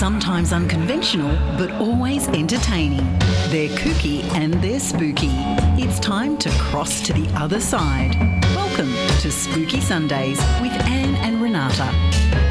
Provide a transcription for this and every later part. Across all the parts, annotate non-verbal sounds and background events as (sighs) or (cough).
Sometimes unconventional, but always entertaining. They're kooky and they're spooky. It's time to cross to the other side. Welcome to Spooky Sundays with Anne and Renata.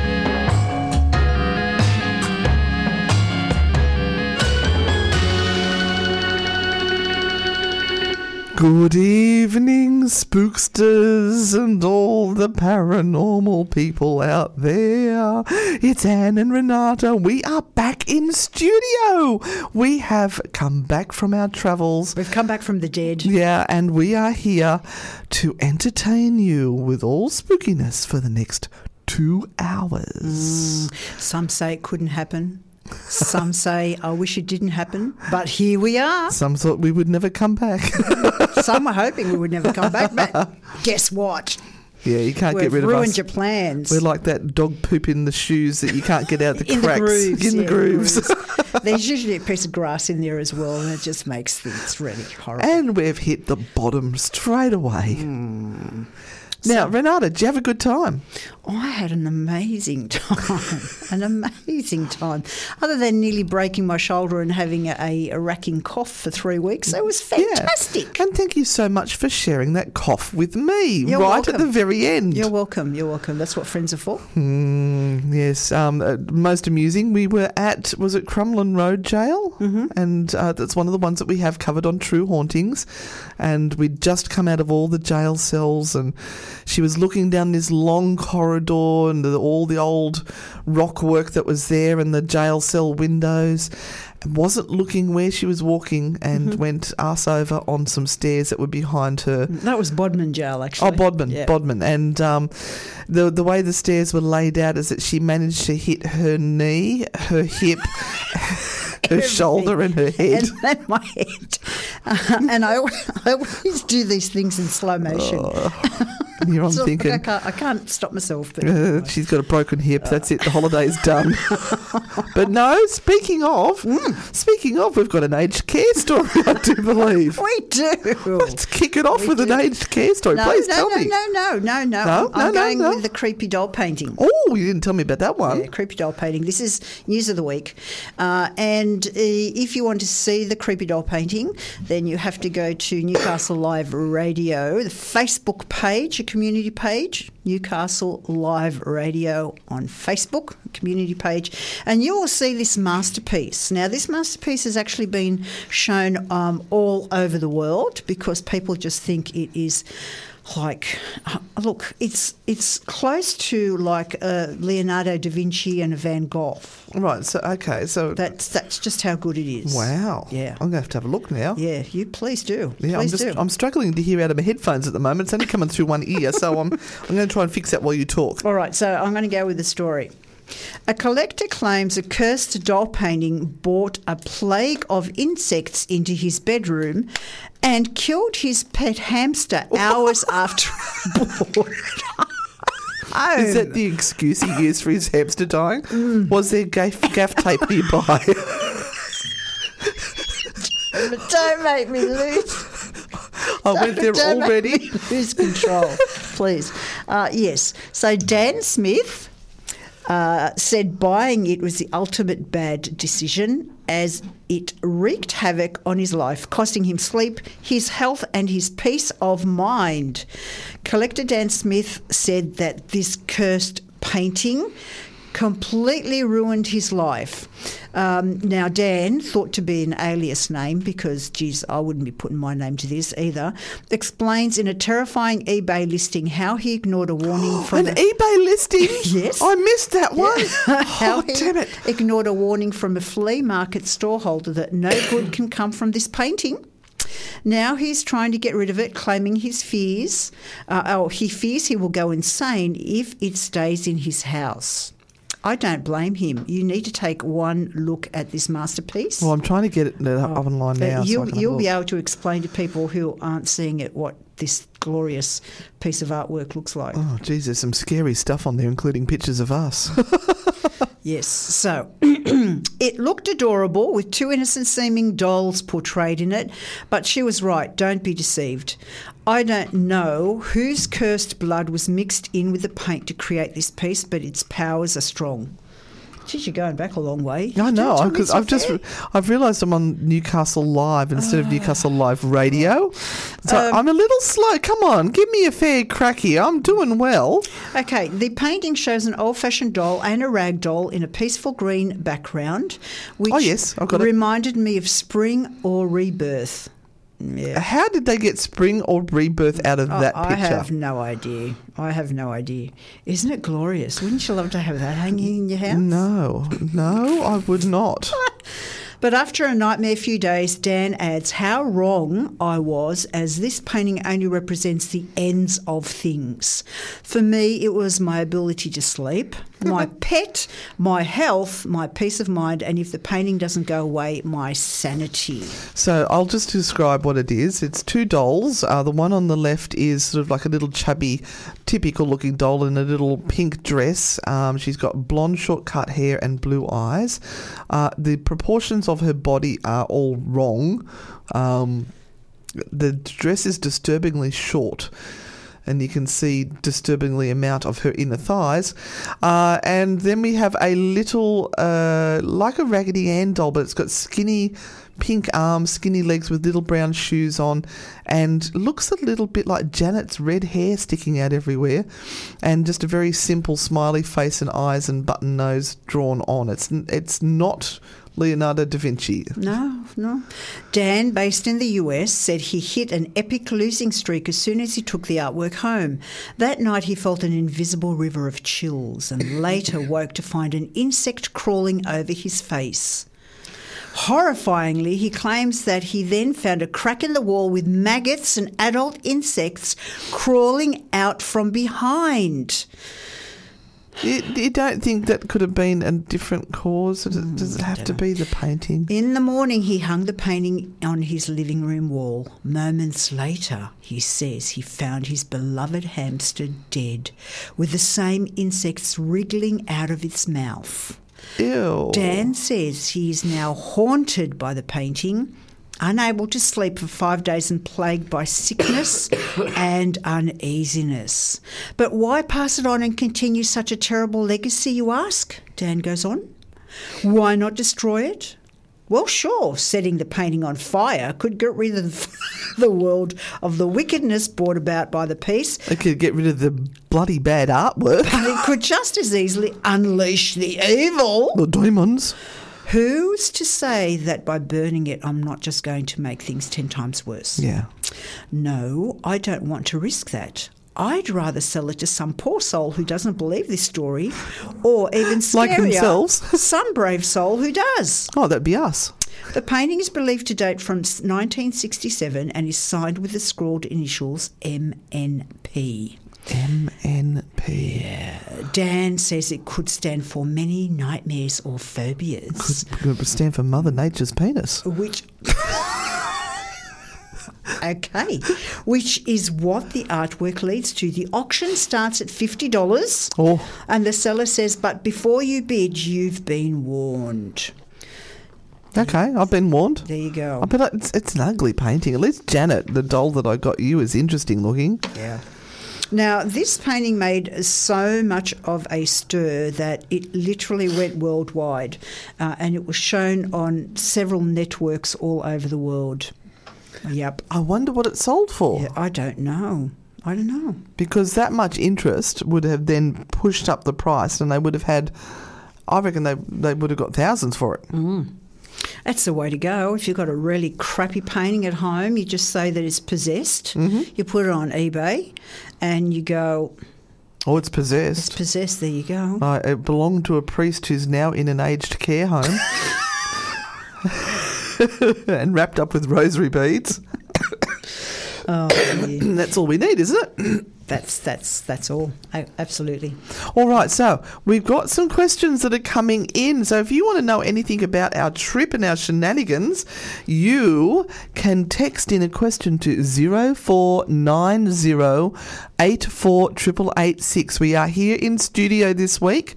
Good evening, spooksters and all the paranormal people out there. It's Anne and Renata. We are back in studio. We have come back from our travels. We've come back from the dead. Yeah, and we are here to entertain you with all spookiness for the next two hours. Mm. Some say it couldn't happen. Some say, I wish it didn't happen. But here we are. Some thought we would never come back. (laughs) Some were hoping we would never come back. But guess what? yeah, you can't We've get rid of us. ruined your plans. We're like that dog poop in the shoes that you can't get out the (laughs) in cracks. the grooves. in the yeah, grooves. (laughs) There's usually a piece of grass in there as well, and it just makes things really horrible. and we've hit the bottom straight away. Hmm. Now, Renata, did you have a good time? I had an amazing (laughs) time, an amazing time. Other than nearly breaking my shoulder and having a, a racking cough for three weeks, it was fantastic. Yeah. And thank you so much for sharing that cough with me You're right at the very end. You're welcome. You're welcome. That's what friends are for. Mm, yes, um, uh, most amusing. We were at was it Crumlin Road Jail, mm-hmm. and uh, that's one of the ones that we have covered on True Hauntings. And we'd just come out of all the jail cells, and she was looking down this long corridor and the, all the old rock work that was there, and the jail cell windows. Wasn't looking where she was walking, and Mm-hmm. went arse over on some stairs that were behind her. That was Bodmin Jail, actually. Oh, Bodmin, Yeah. Bodmin, and um, the the way the stairs were laid out is that she managed to hit her knee, her hip, (laughs) her shoulder, and her head. And my head. Uh, and I, I always do these things in slow motion. And here I'm (laughs) So I, thinking. can't, I can't stop myself. But Uh, she's got a broken hip. That's it. The holiday's done. (laughs) but no. Speaking of, speaking of, we've got an aged care story. I do (laughs) believe. we do. Let's kick it off We with do. an aged care story. no, Please no, tell no, me. no, no, no, no, No, I'm, I'm no, no, going no. with the creepy doll painting. Oh, you didn't tell me about that one. Yeah, creepy doll painting. This is news of the week, uh, and uh, if you want to see the creepy doll painting, then you have to go to Newcastle Live Radio, the Facebook page, a community page, Newcastle Live Radio on Facebook, community page, and you will see this masterpiece. Now, this masterpiece has actually been shown um, all over the world because people just think it is like uh, look it's it's close to like uh, Leonardo da Vinci and a Van Gogh Right. So okay. So that's that's just how good it is wow. yeah I'm gonna have to have a look now. yeah you please do Yeah, I'm just do I'm struggling to hear out of my headphones at the moment. It's only coming through one ear, so I'm I'm going to try and fix that while you talk. all right so I'm going to go with the story a collector claims a cursed doll painting brought a plague of insects into his bedroom and killed his pet hamster (laughs) hours after. Is that the excuse he used for his hamster dying? Was there gaff, gaff tape nearby? (laughs) Don't make me lose. I went there Don't make already. me lose control, please. Uh, yes. So Dan Smith uh, said buying it was the ultimate bad decision as it wreaked havoc on his life, costing him sleep, his health, and his peace of mind. Collector Dan Smith said that this cursed painting completely ruined his life. Um, now, Dan, thought to be an alias name because, geez, I wouldn't be putting my name to this either, explains in a terrifying eBay listing how he ignored a warning (gasps) from An a- eBay listing? (laughs) Yes. I missed that one. (laughs) how Oh, he damn it. ignored a warning from a flea market storeholder that no good can come from this painting. Now he's trying to get rid of it, claiming his fears. Uh, oh, he fears he will go insane if it stays in his house. I don't blame him. You need to take one look at this masterpiece. Well, I'm trying to get it uh, up online But now. you'll a you'll be able to explain to people who aren't seeing it what this glorious piece of artwork looks like. Oh, geez, there's some scary stuff on there, including pictures of us. (laughs) Yes. So (clears throat) it looked adorable with two innocent seeming dolls portrayed in it, but she was right. Don't be deceived. I don't know whose cursed blood was mixed in with the paint to create this piece, but its powers are strong. Geez, you're going back a long way. I know you because I've just re- I've realised I'm on Newcastle Live instead of Newcastle Live Radio. So Um, I'm a little slow. Come on, give me a fair crack here. I'm doing well. Okay, the painting shows an old fashioned doll and a rag doll in a peaceful green background, which Oh, yes, I've got it. reminded me of spring or rebirth. Yeah. How did they get spring or rebirth out of oh, that picture? I have no idea. I have no idea. Isn't it glorious? Wouldn't you love to have that hanging in your house? No, no, I would not. (laughs) But after a nightmare few days, Dan adds how wrong I was, as this painting only represents the ends of things. For me, it was my ability to sleep, (laughs) my pet, my health, my peace of mind, and if the painting doesn't go away, my sanity. So I'll just describe what it is. It's two dolls. Uh, the one on the left is sort of like a little chubby, typical looking doll in a little pink dress. Um, she's got blonde, short cut hair and blue eyes. Uh, the proportions of her body are all wrong. Um, the dress is disturbingly short. And you can see disturbingly amount of her inner thighs, uh, and then we have a little uh, like a Raggedy Ann doll, but it's got skinny pink arms, skinny legs with little brown shoes on, and looks a little bit like Janet's red hair sticking out everywhere, and just a very simple smiley face and eyes and button nose drawn on. It's it's not Leonardo da Vinci. No, no. Dan, based in the US, said he hit an epic losing streak as soon as he took the artwork home. That night he felt an invisible river of chills and later woke to find an insect crawling over his face. Horrifyingly, he claims that he then found a crack in the wall with maggots and adult insects crawling out from behind. You, you don't think that could have been a different cause? Does it, mm, does it have to be the painting? In the morning, he hung the painting on his living room wall. Moments later, he says he found his beloved hamster dead, with the same insects wriggling out of its mouth. Ew. Dan says he is now haunted by the painting, unable to sleep for five days and plagued by sickness (coughs) and uneasiness. But why pass it on and continue such a terrible legacy, you ask? Dan goes on. Why not destroy it? Well, sure, setting the painting on fire could get rid of (laughs) the world of the wickedness brought about by the piece, It could get rid of the bloody bad artwork. but it could just as easily unleash the evil. The demons. Who's to say that by burning it, I'm not just going to make things 10 times worse? Yeah. No, I don't want to risk that. I'd rather sell it to some poor soul who doesn't believe this story, or even (gasps) scarier, Like themselves. (laughs) some brave soul who does. Oh, that'd be us. The painting is believed to date from 1967 and is signed with the scrawled initials MNP. MNP. Dan says it could stand for many nightmares or phobias. Could stand for Mother Nature's penis. which (laughs) okay which is what the artwork leads to the auction starts at $50 Oh. and the seller says but before you bid you've been warned Okay, I've been warned. there you go I bet it's, it's an ugly painting. At least Janet, the doll that I got you, is interesting looking. yeah now this painting made so much of a stir that it literally went worldwide uh, and it was shown on several networks all over the world yep I wonder what it sold for. yeah, i don't know i don't know Because that much interest would have then pushed up the price, and they would have had. I reckon they they would have got thousands for it. That's the way to go. If you've got a really crappy painting at home, you just say that it's possessed. You put it on eBay and you go, Oh, it's possessed. it's possessed. there you go. Uh, it belonged to a priest who's now in an aged care home. (laughs) and wrapped up with rosary beads. Oh. (coughs) That's all we need, isn't it? (coughs) that's that's that's all. A- absolutely. All right, so we've got some questions that are coming in. So if you want to know anything about our trip and our shenanigans, you can text in a question to 0490 848886. We are here in studio this week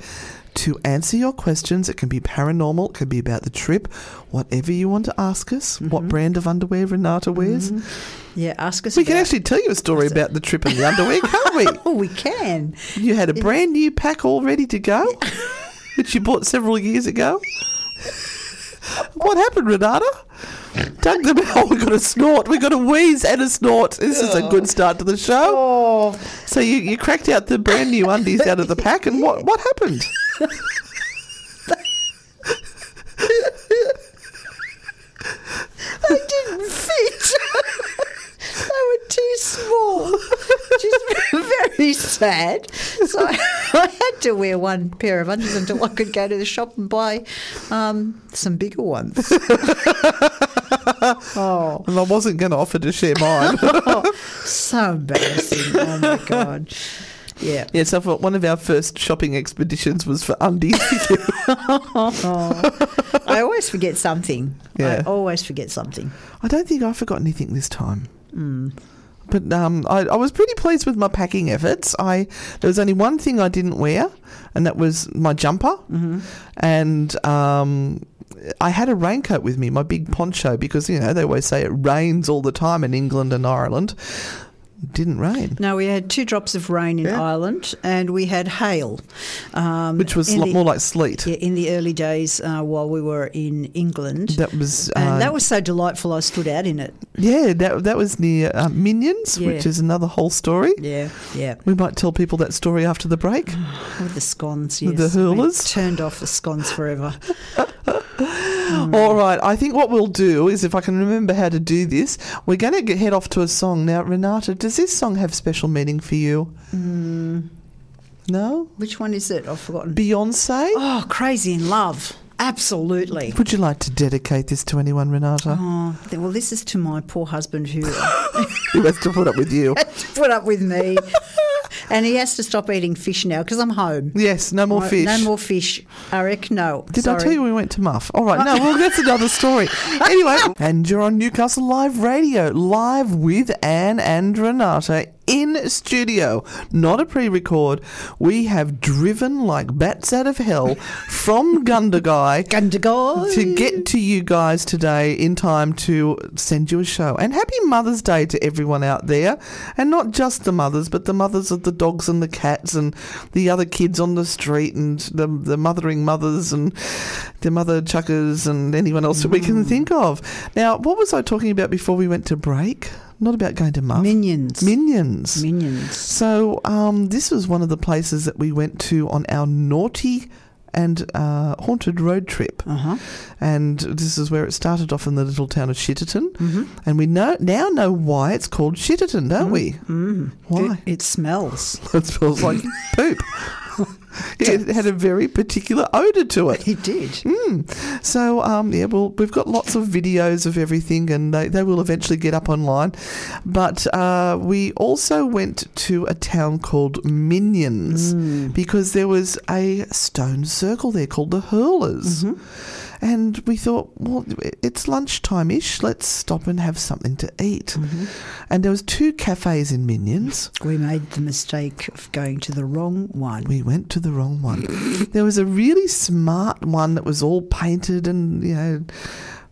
to answer your questions. It can be paranormal, it can be about the trip, whatever you want to ask us. What mm-hmm. brand of underwear Renata wears. Mm-hmm. Yeah, ask us. We can actually tell you a story about the trip and the underwear, can't we? Oh, (laughs) we can. You had a brand new pack all ready to go, (laughs) which you bought several years ago. What happened, Renata? Dug them out. We got a snort. We got a wheeze and a snort. This is a oh. good start to the show. Oh, So you, you cracked out the brand new undies out of the pack, and what what happened? They didn't fit. they were too small. Which is very sad. So I had to wear one pair of undies until I could go to the shop and buy um, some bigger ones. oh, And I wasn't going to offer to share mine. (laughs) so embarrassing. Oh my God. Yeah. yeah, so for one of our first shopping expeditions was for undies. (laughs) (laughs) I always forget something. Yeah. I always forget something. I don't think I forgot anything this time. But um, I, I was pretty pleased with my packing efforts. I there was only one thing I didn't wear, and that was my jumper. Mm-hmm. And um, I had a raincoat with me, my big poncho, because you know they always say it rains all the time in England and Ireland. It didn't rain, No, we had two drops of rain in Yeah. Ireland, and we had hail, um, which was the- more like sleet. yeah, in the early days uh, while we were in England. That was uh, and that was so delightful. I stood out in it. yeah. That that was near uh, Minions, Yeah. which is another whole story. Yeah, yeah. We might tell people that story after the break. (sighs) With the scones, With yes. the We hurlers? turned off the scones forever. (laughs) Mm. All right, I think what we'll do is, if I can remember how to do this, we're going to head off to a song now. Renata, does this song have special meaning for you? Mm. No, Which one is it? I've forgotten. Beyonce. Oh, Crazy in Love. Absolutely. Would you like to dedicate this to anyone, Renata, Oh, well, this is to my poor husband who (laughs) who has to put up with you? (laughs) to put up with me. (laughs) and he has to stop eating fish now because I'm home. Yes, no more I- fish. No more fish. Eric, no. Did I tell you we went to Muff? All right, no, well, that's another story. (laughs) Anyway, and you're on Newcastle Live Radio, live with Anne and Renata in studio, not a pre record. We have driven like bats out of hell from (laughs) Gundagai. Gundagai. To get to you guys today in time to send you a show. And happy Mother's Day to everyone out there. And not just the mothers, but the mothers of the dogs and the cats and the other kids on the street and the, the mothering mothers and the mother chuckers and anyone else that we can think of. Now, what was I talking about before we went to break? Not about going to Muff. Minions. Minions. Minions. So um, this was one of the places that we went to on our naughty and uh, haunted road trip. Uh-huh. And this is where it started off in the little town of Shitterton. Mm-hmm. And we know now know why it's called Shitterton, don't we? Mm. Why? It, it smells. (laughs) It smells like (laughs) poop. (laughs) it had a very particular odour to it. It did. Mm. So, um, yeah, well, we've got lots of videos of everything, and they, they will eventually get up online. But uh, we also went to a town called Minions because there was a stone circle there called the Hurlers. And we thought, well, it's lunchtime ish. Let's stop and have something to eat. Mm-hmm. And there was two cafes in Minions. We made the mistake of going to the wrong one. We went to the wrong one. there was a really smart one that was all painted and, you know,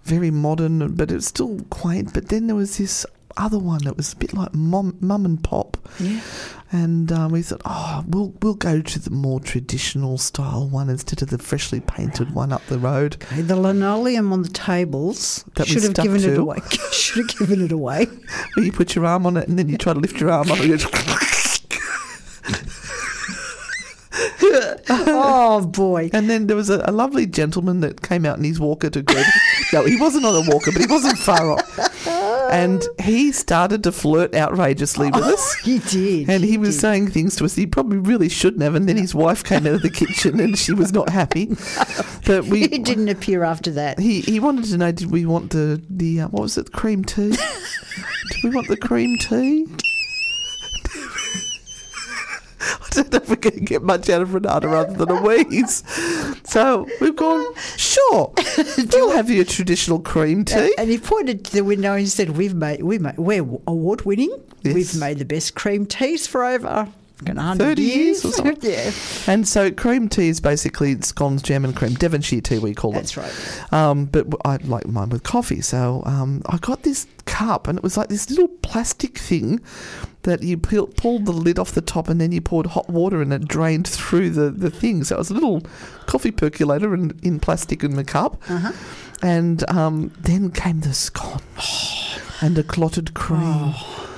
very modern, but it was still quaint. But then there was this other one that was a bit like mom, mum and pop. Yeah. And um, we thought, oh, we'll we'll go to the more traditional style one instead of the freshly painted one up the road. Okay, the linoleum on the tables That (laughs) (laughs) should have given it away. should have given it away. Where you put your arm on it and then you try to lift your arm up and (laughs) oh boy. And then there was a, a lovely gentleman that came out in his walker to go. no, he wasn't on a walker, but he wasn't far off. And he started to flirt outrageously with us. (laughs) He did. And he was saying things to us he probably really shouldn't have. And then his wife came out of the kitchen and she was not happy. (laughs) But we. He didn't appear after that. He, he wanted to know did we want the, the uh, what was it, cream tea? (laughs) did we want the cream tea? (laughs) don't know if we're going to get much out of Renata other than a wheeze. So we've gone, sure, we'll have your traditional cream tea. And he pointed to the window and he said, "We've made, we made, we're award winning. Yes. We've made the best cream teas for over fucking 100 30 years or (laughs) something. yeah, And so cream tea is basically scones, jam and cream. Devonshire tea, we call it. that's right. Um, but I like mine with coffee. So um, I got this cup, and it was like this little plastic thing that you peel, pulled the lid off the top, and then you poured hot water, and it drained through the, the thing. So it was a little coffee percolator in, in plastic in the cup. Uh-huh. And um, then came the scone and the clotted cream. Oh.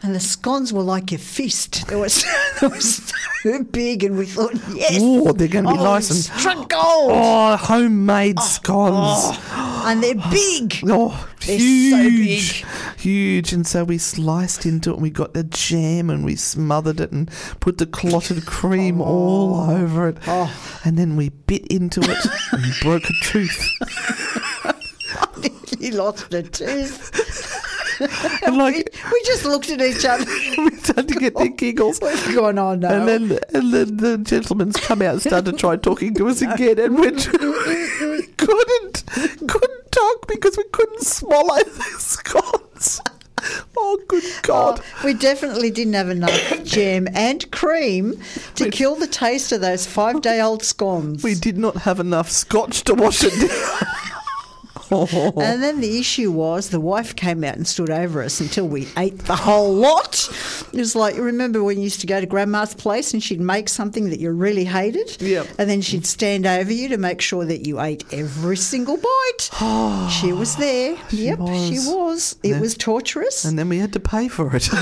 And the scones were like your fist. They were so, (laughs) they were so big, and we thought, yes. Oh, they're going to be oh, nice and struck gold. oh, homemade oh. scones. Oh. And they're big. (gasps) Oh, They're so huge, huge, and so we sliced into it. and We got the jam and we smothered it and put the clotted cream oh. all over it, Oh. and then we bit into it and broke a tooth. (laughs) he lost a tooth. (laughs) And like we just looked at each other. (laughs) we started to get the (laughs) giggles. We've gone, oh no. And then, and then the gentleman's come out and started to try talking to us again, and we couldn't, couldn't talk because we couldn't swallow the scones. Oh, good oh, God! Oh, we definitely didn't have enough (coughs) jam and cream to kill the taste of those five day old scones. We did not have enough scotch to wash it down. (laughs) And then the issue was the wife came out and stood over us until we ate the whole lot. It was like, you remember when you used to go to grandma's place and she'd make something that you really hated? Yep. And then she'd stand over you to make sure that you ate every single bite. (sighs) she was there. yep, she was. was. It was torturous. And then we had to pay for it. (laughs)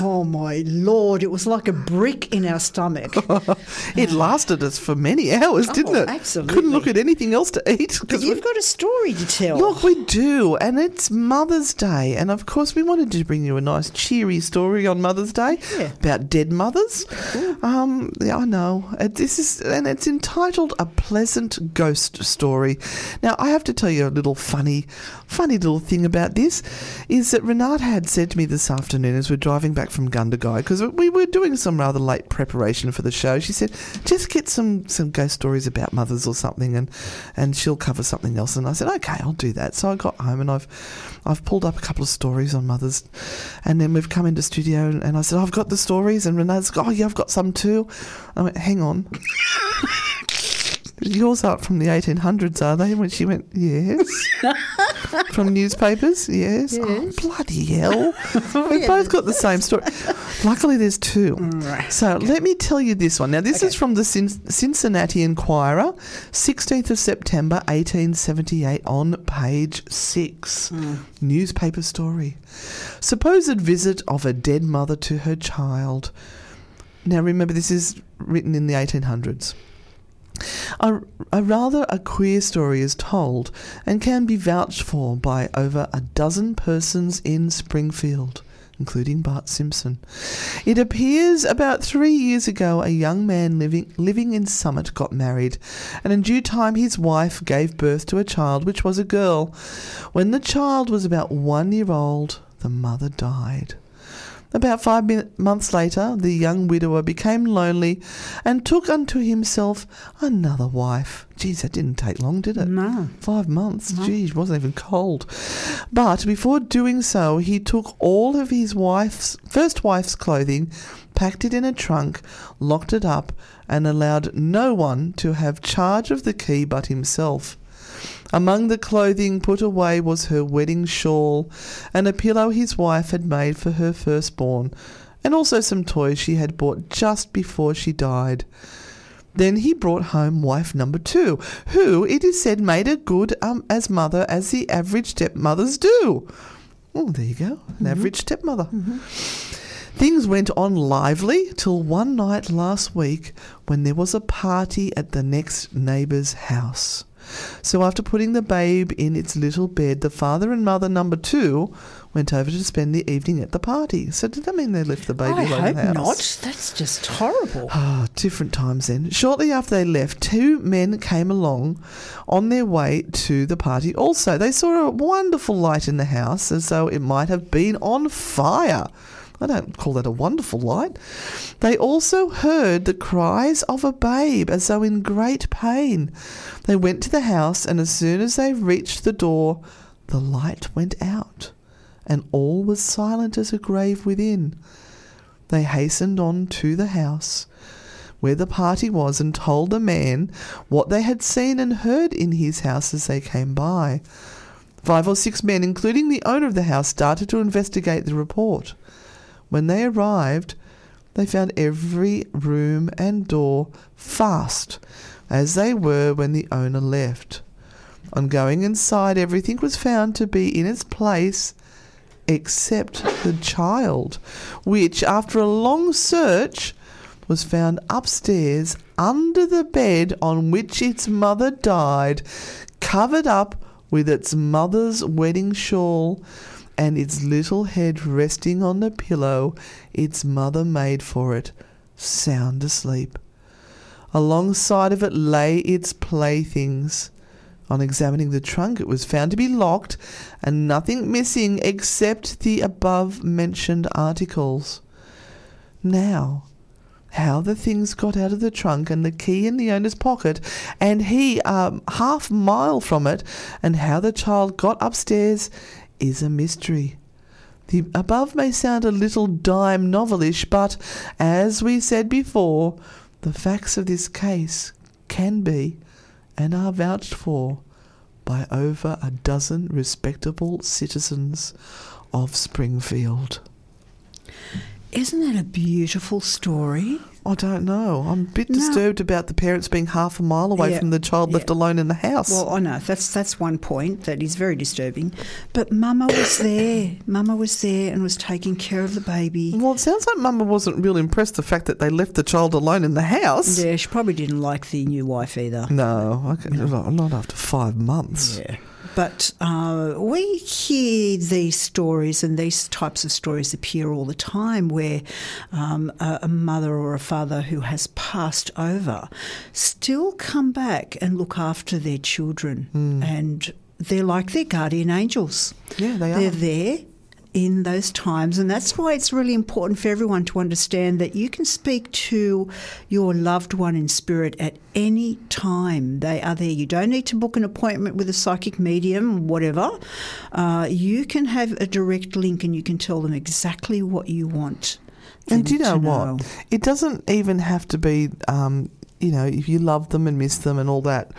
oh my lord, it was like a brick in our stomach. (laughs) it lasted us for many hours, didn't Oh, it? absolutely. Couldn't look at anything else to eat. But we- you've got a story to tell. Look, we do, and it's Mother's Day, and of course we wanted to bring you a nice cheery story on Mother's Day Yeah. about dead mothers. Um, yeah, I know. It, this is, and it's entitled "A Pleasant Ghost Story." Now, I have to tell you a little funny, funny little thing about this is that Renata had said to me this afternoon as we're driving back from Gundagai because we were doing some rather late preparation for the show. She said, "Just get some some ghost stories about mothers or something, and and she'll cover something else." And I said, "Okay, I'll do that." So I got home and I've I've pulled up a couple of stories on mothers, and then we've come into studio and, and I said, "I've got the stories," and Renata's go, "Oh yeah, I've got some too." I went, "Hang on." (laughs) Yours aren't from the 1800s, are they? When she went, yes. (laughs) from newspapers, yes. Oh, bloody hell. (laughs) We've both got the same story. Luckily, there's two. So let me tell you this one. Now, this is from the Cincinnati Enquirer, 16th of September, 1878, on page six. Hmm. Newspaper story. Supposed visit of a dead mother to her child. Now, remember, this is written in the 1800s. A, a rather a queer story is told and can be vouched for by over a dozen persons in Springfield, including Bart Simpson. It appears about three years ago a young man living, living in Summit got married, and in due time his wife gave birth to a child which was a girl. When the child was about one year old, the mother died. About five months later, the young widower became lonely and took unto himself another wife. Geez, that didn't take long, did it? No. Five months. Geez, wasn't even cold. But before doing so, he took all of his wife's first wife's clothing, packed it in a trunk, locked it up, and allowed no one to have charge of the key but himself. Among the clothing put away was her wedding shawl and a pillow his wife had made for her firstborn, and also some toys she had bought just before she died. Then he brought home wife number two, who, it is said, made a good um, as mother as the average stepmothers do. Oh, there you go, an average stepmother. Things went on lively till one night last week when there was a party at the next neighbour's house. So after putting the babe in its little bed, the father and mother number two went over to spend the evening at the party. So did that mean they left the baby I alone hope in the house? not. That's just horrible. Ah, different times then. Shortly after they left, two men came along on their way to the party. Also, they saw a wonderful light in the house as though it might have been on fire. I don't call that a wonderful light. They also heard the cries of a babe as though in great pain. They went to the house, and as soon as they reached the door, the light went out, and all was silent as a grave within. They hastened on to the house where the party was and told the man what they had seen and heard in his house as they came by. Five or six men, including the owner of the house, started to investigate the report. When they arrived, they found every room and door fast, as they were when the owner left. On going inside, everything was found to be in its place except the child, which, after a long search, was found upstairs under the bed on which its mother died, covered up with its mother's wedding shawl and its little head resting on the pillow its mother made for it, sound asleep. Alongside of it lay its playthings. On examining the trunk, it was found to be locked and nothing missing except the above mentioned articles. Now, how the things got out of the trunk and the key in the owner's pocket, and he um, half mile from it, and how the child got upstairs is a mystery. The above may sound a little dime novelish, but as we said before, the facts of this case can be and are vouched for by over a dozen respectable citizens of Springfield. Isn't that a beautiful story? I don't know. I'm a bit No. disturbed about the parents being half a mile away Yeah, from the child left yeah. alone in the house. Well, I know that's that's one point that is very disturbing. But Mama was there. Mama was there and was taking care of the baby. Well, it sounds like Mama wasn't real impressed the fact that they left the child alone in the house. Yeah, she probably didn't like the new wife either. No, I can, not not after five months. Yeah. But uh, we hear these stories, and these types of stories appear all the time where um, a, a mother or a father who has passed over still come back and look after their children. And they're like their guardian angels. Yeah, they are. They're there in those times, and that's why it's really important for everyone to understand that you can speak to your loved one in spirit at any time. They are there. You don't need to book an appointment with a psychic medium, whatever. Uh, you can have a direct link, and you can tell them exactly what you want. And do you know to what? It doesn't even have to be, um, you know, if you love them and miss them and all that.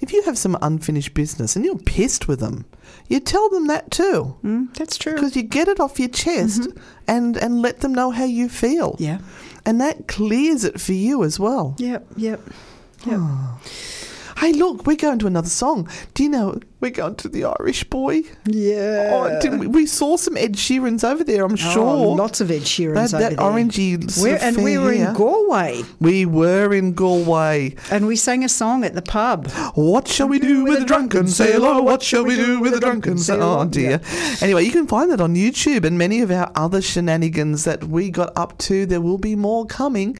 If you have some unfinished business and you're pissed with them, you tell them that too. Mm, that's true. Because you get it off your chest and, and let them know how you feel. Yeah. And that clears it for you as well. Yep. Yep. Yep. (sighs) (sighs) Hey, look, we're going to another song. Do you know we're going to the Irish boy? Yeah. Oh, didn't we, we saw some Ed Sheerans over there, I'm Oh, sure. lots of Ed Sheeran's That, over that there. orangey sort of and we were in Galway, We were in Galway. and we sang a song at the pub. What shall we do with a drunken sailor? What shall we do with a drunken sailor? Oh dear. Anyway, you can find that on YouTube and many of our other shenanigans that we got up to. There will be more coming.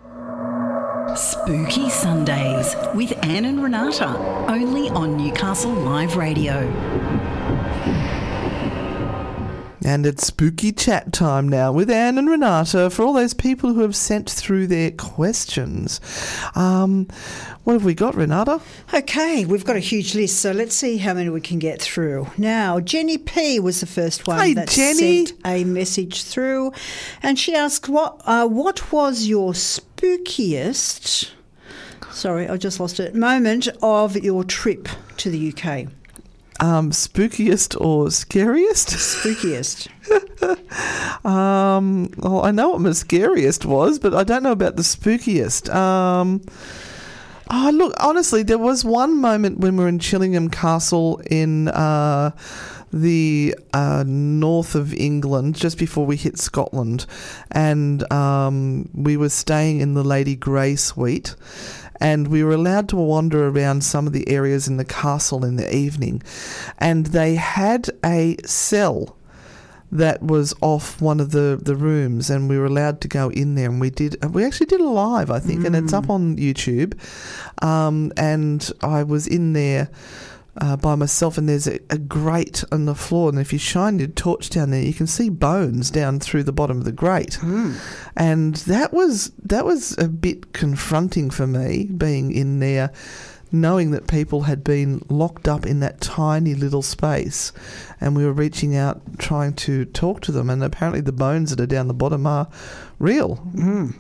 Spooky Sundays with Anne and Renata, only on Newcastle Live Radio. And it's spooky chat time now with Anne and Renata for all those people who have sent through their questions. Um, what have we got, Renata? Okay, we've got a huge list, so let's see how many we can get through. Now, Jenny P was the first one Hey, that Jenny. sent a message through, and she asked, "What uh, what was your spookiest?" Sorry, I just lost it. Moment of your trip to the UK. Um, spookiest or scariest? Spookiest. (laughs) Um, well, I know what my scariest was, but I don't know about the spookiest. Um, oh, look, honestly, there was one moment when we were in Chillingham Castle in uh, the uh, north of England, just before we hit Scotland, and um, we were staying in the Lady Grey suite. And we were allowed to wander around some of the areas in the castle in the evening. And they had a cell that was off one of the, the rooms and we were allowed to go in there and we did we actually did it live I think and it's up on YouTube um, and I was in there uh, by myself, and there's a, a grate on the floor, and if you shine your torch down there, you can see bones down through the bottom of the grate, and that was that was a bit confronting for me, being in there, knowing that people had been locked up in that tiny little space, and we were reaching out trying to talk to them, and apparently the bones that are down the bottom are real.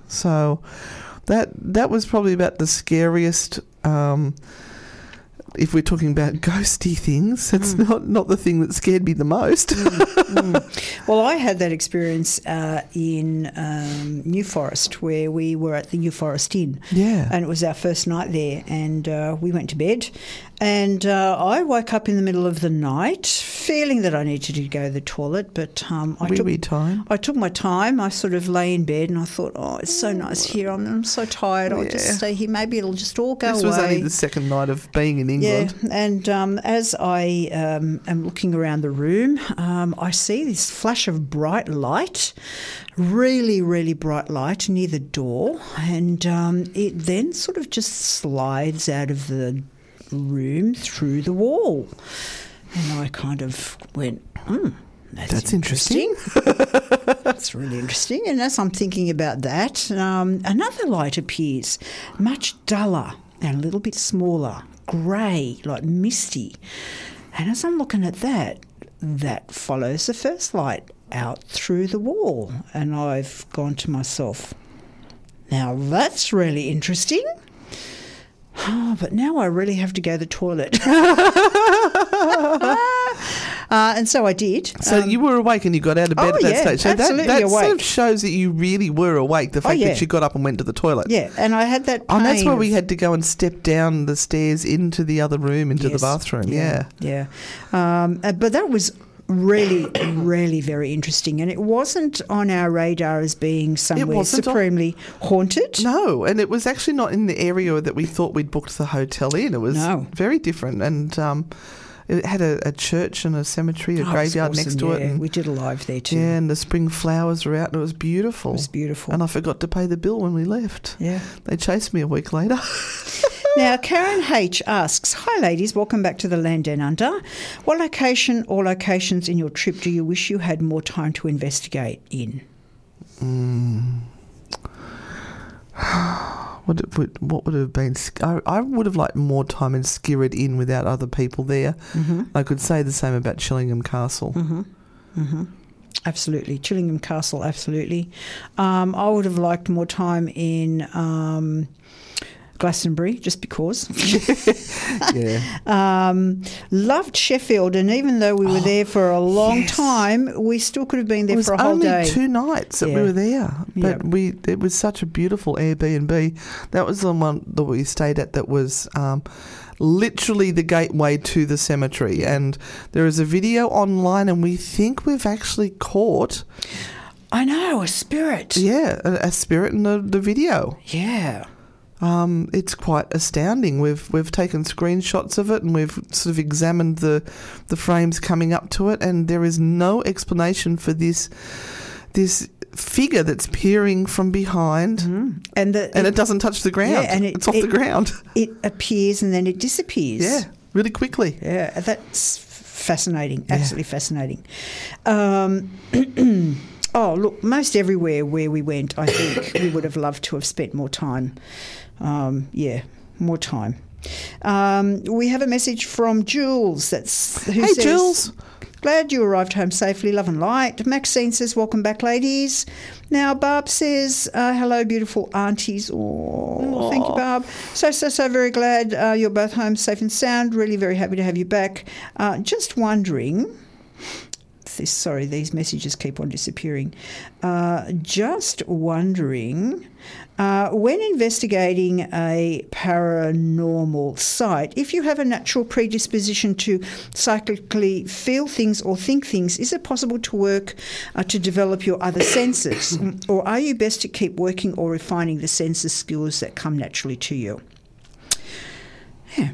So that that was probably about the scariest. Um, if we're talking about (laughs) ghosty things, it's not, not the thing that scared me the most. (laughs) Well, I had that experience uh, in um, New Forest where we were at the New Forest Inn. Yeah. And it was our first night there, and uh, we went to bed. And uh, I woke up in the middle of the night feeling that I needed to go to the toilet, but um, I Wee took wee time. I took my time. I sort of lay in bed and I thought, oh, it's so nice here. I'm, I'm so tired. I'll just stay here. Maybe it'll just all go this away. was only the second night of being in England. Yeah, and um, as I um, am looking around the room, um, I see this flash of bright light, really, really bright light near the door, and um, it then sort of just slides out of the room through the wall. And I kind of went, hmm. That's, That's interesting. (laughs) That's really interesting. And as I'm thinking about that, um, another light appears, much duller and a little bit smaller, grey, like misty. And as I'm looking at that, that follows the first light out through the wall. And I've gone to myself, now that's really interesting. Oh, but now I really have to go to the toilet. (laughs) uh, and so I did. So you were awake and you got out of bed oh, at that yeah, stage. So that, absolutely that sort of shows that you really were awake. The fact yeah. that you got up and went to the toilet. Yeah, and I had that. Oh, and that's why we had to go and step down the stairs into the other room, into the bathroom. Yeah. yeah. Um, uh, but that was really, really very interesting, and it wasn't on our radar as being somewhere on- supremely haunted. No, and it was actually not in the area that we thought we'd booked the hotel in. It was No. very different, and um, it had a, a church and a cemetery, a Oh, graveyard next awesome, to it, and we did a live there too. yeah, and the spring flowers were out, and it was beautiful. It was beautiful. And I forgot to pay the bill when we left. Yeah. They chased me a week later. (laughs) Now, Karen H asks, Hi ladies, welcome back to the Land Down Under. What location or locations in your trip do you wish you had more time to investigate in? (sighs) What it would, what would have been? I, I would have liked more time in Skirrid Inn without other people there. Mm-hmm. I could say the same about Chillingham Castle. Absolutely. Chillingham Castle, absolutely. Um, I would have liked more time in um, Glastonbury, just because. (laughs) yeah, um, loved Sheffield, and even though we were there for a long Oh, yes. time, we still could have been there for a whole only day. two nights that we were there, but Yep. we it was such a beautiful Airbnb. That was the one that we stayed at. That was. Um, Literally the gateway to the cemetery, and there is a video online, and we think we've actually caught, I know, a spirit. yeah, a, a spirit in the, the video. Yeah. Um, it's quite astounding. We've we've taken screenshots of it and we've sort of examined the the frames coming up to it, and there is no explanation for this this figure that's peering from behind, And, the, and it doesn't touch the ground. Yeah, and it- it's off it- the ground. it appears and then it disappears. Yeah, really quickly. Yeah, that's fascinating. Absolutely fascinating. Um, (clears throat) oh, look, most everywhere where we went, I think we would have loved to have spent more time. Um, yeah, more time. Um, we have a message from Jules. That's who Hey, says, Jules. Glad you arrived home safely, love and light. Maxine says, Welcome back, ladies. Now, Barb says, uh, Hello, beautiful aunties. Oh, thank you, Barb. So, so, so very glad uh, you're both home safe and sound. Really very happy to have you back. Uh, just wondering. This, sorry, these messages keep on disappearing. Uh, just wondering, uh, when investigating a paranormal site, if you have a natural predisposition to cyclically feel things or think things, is it possible to work uh, to develop your other (coughs) senses? or are you best to keep working or refining the senses skills that come naturally to you? Yeah.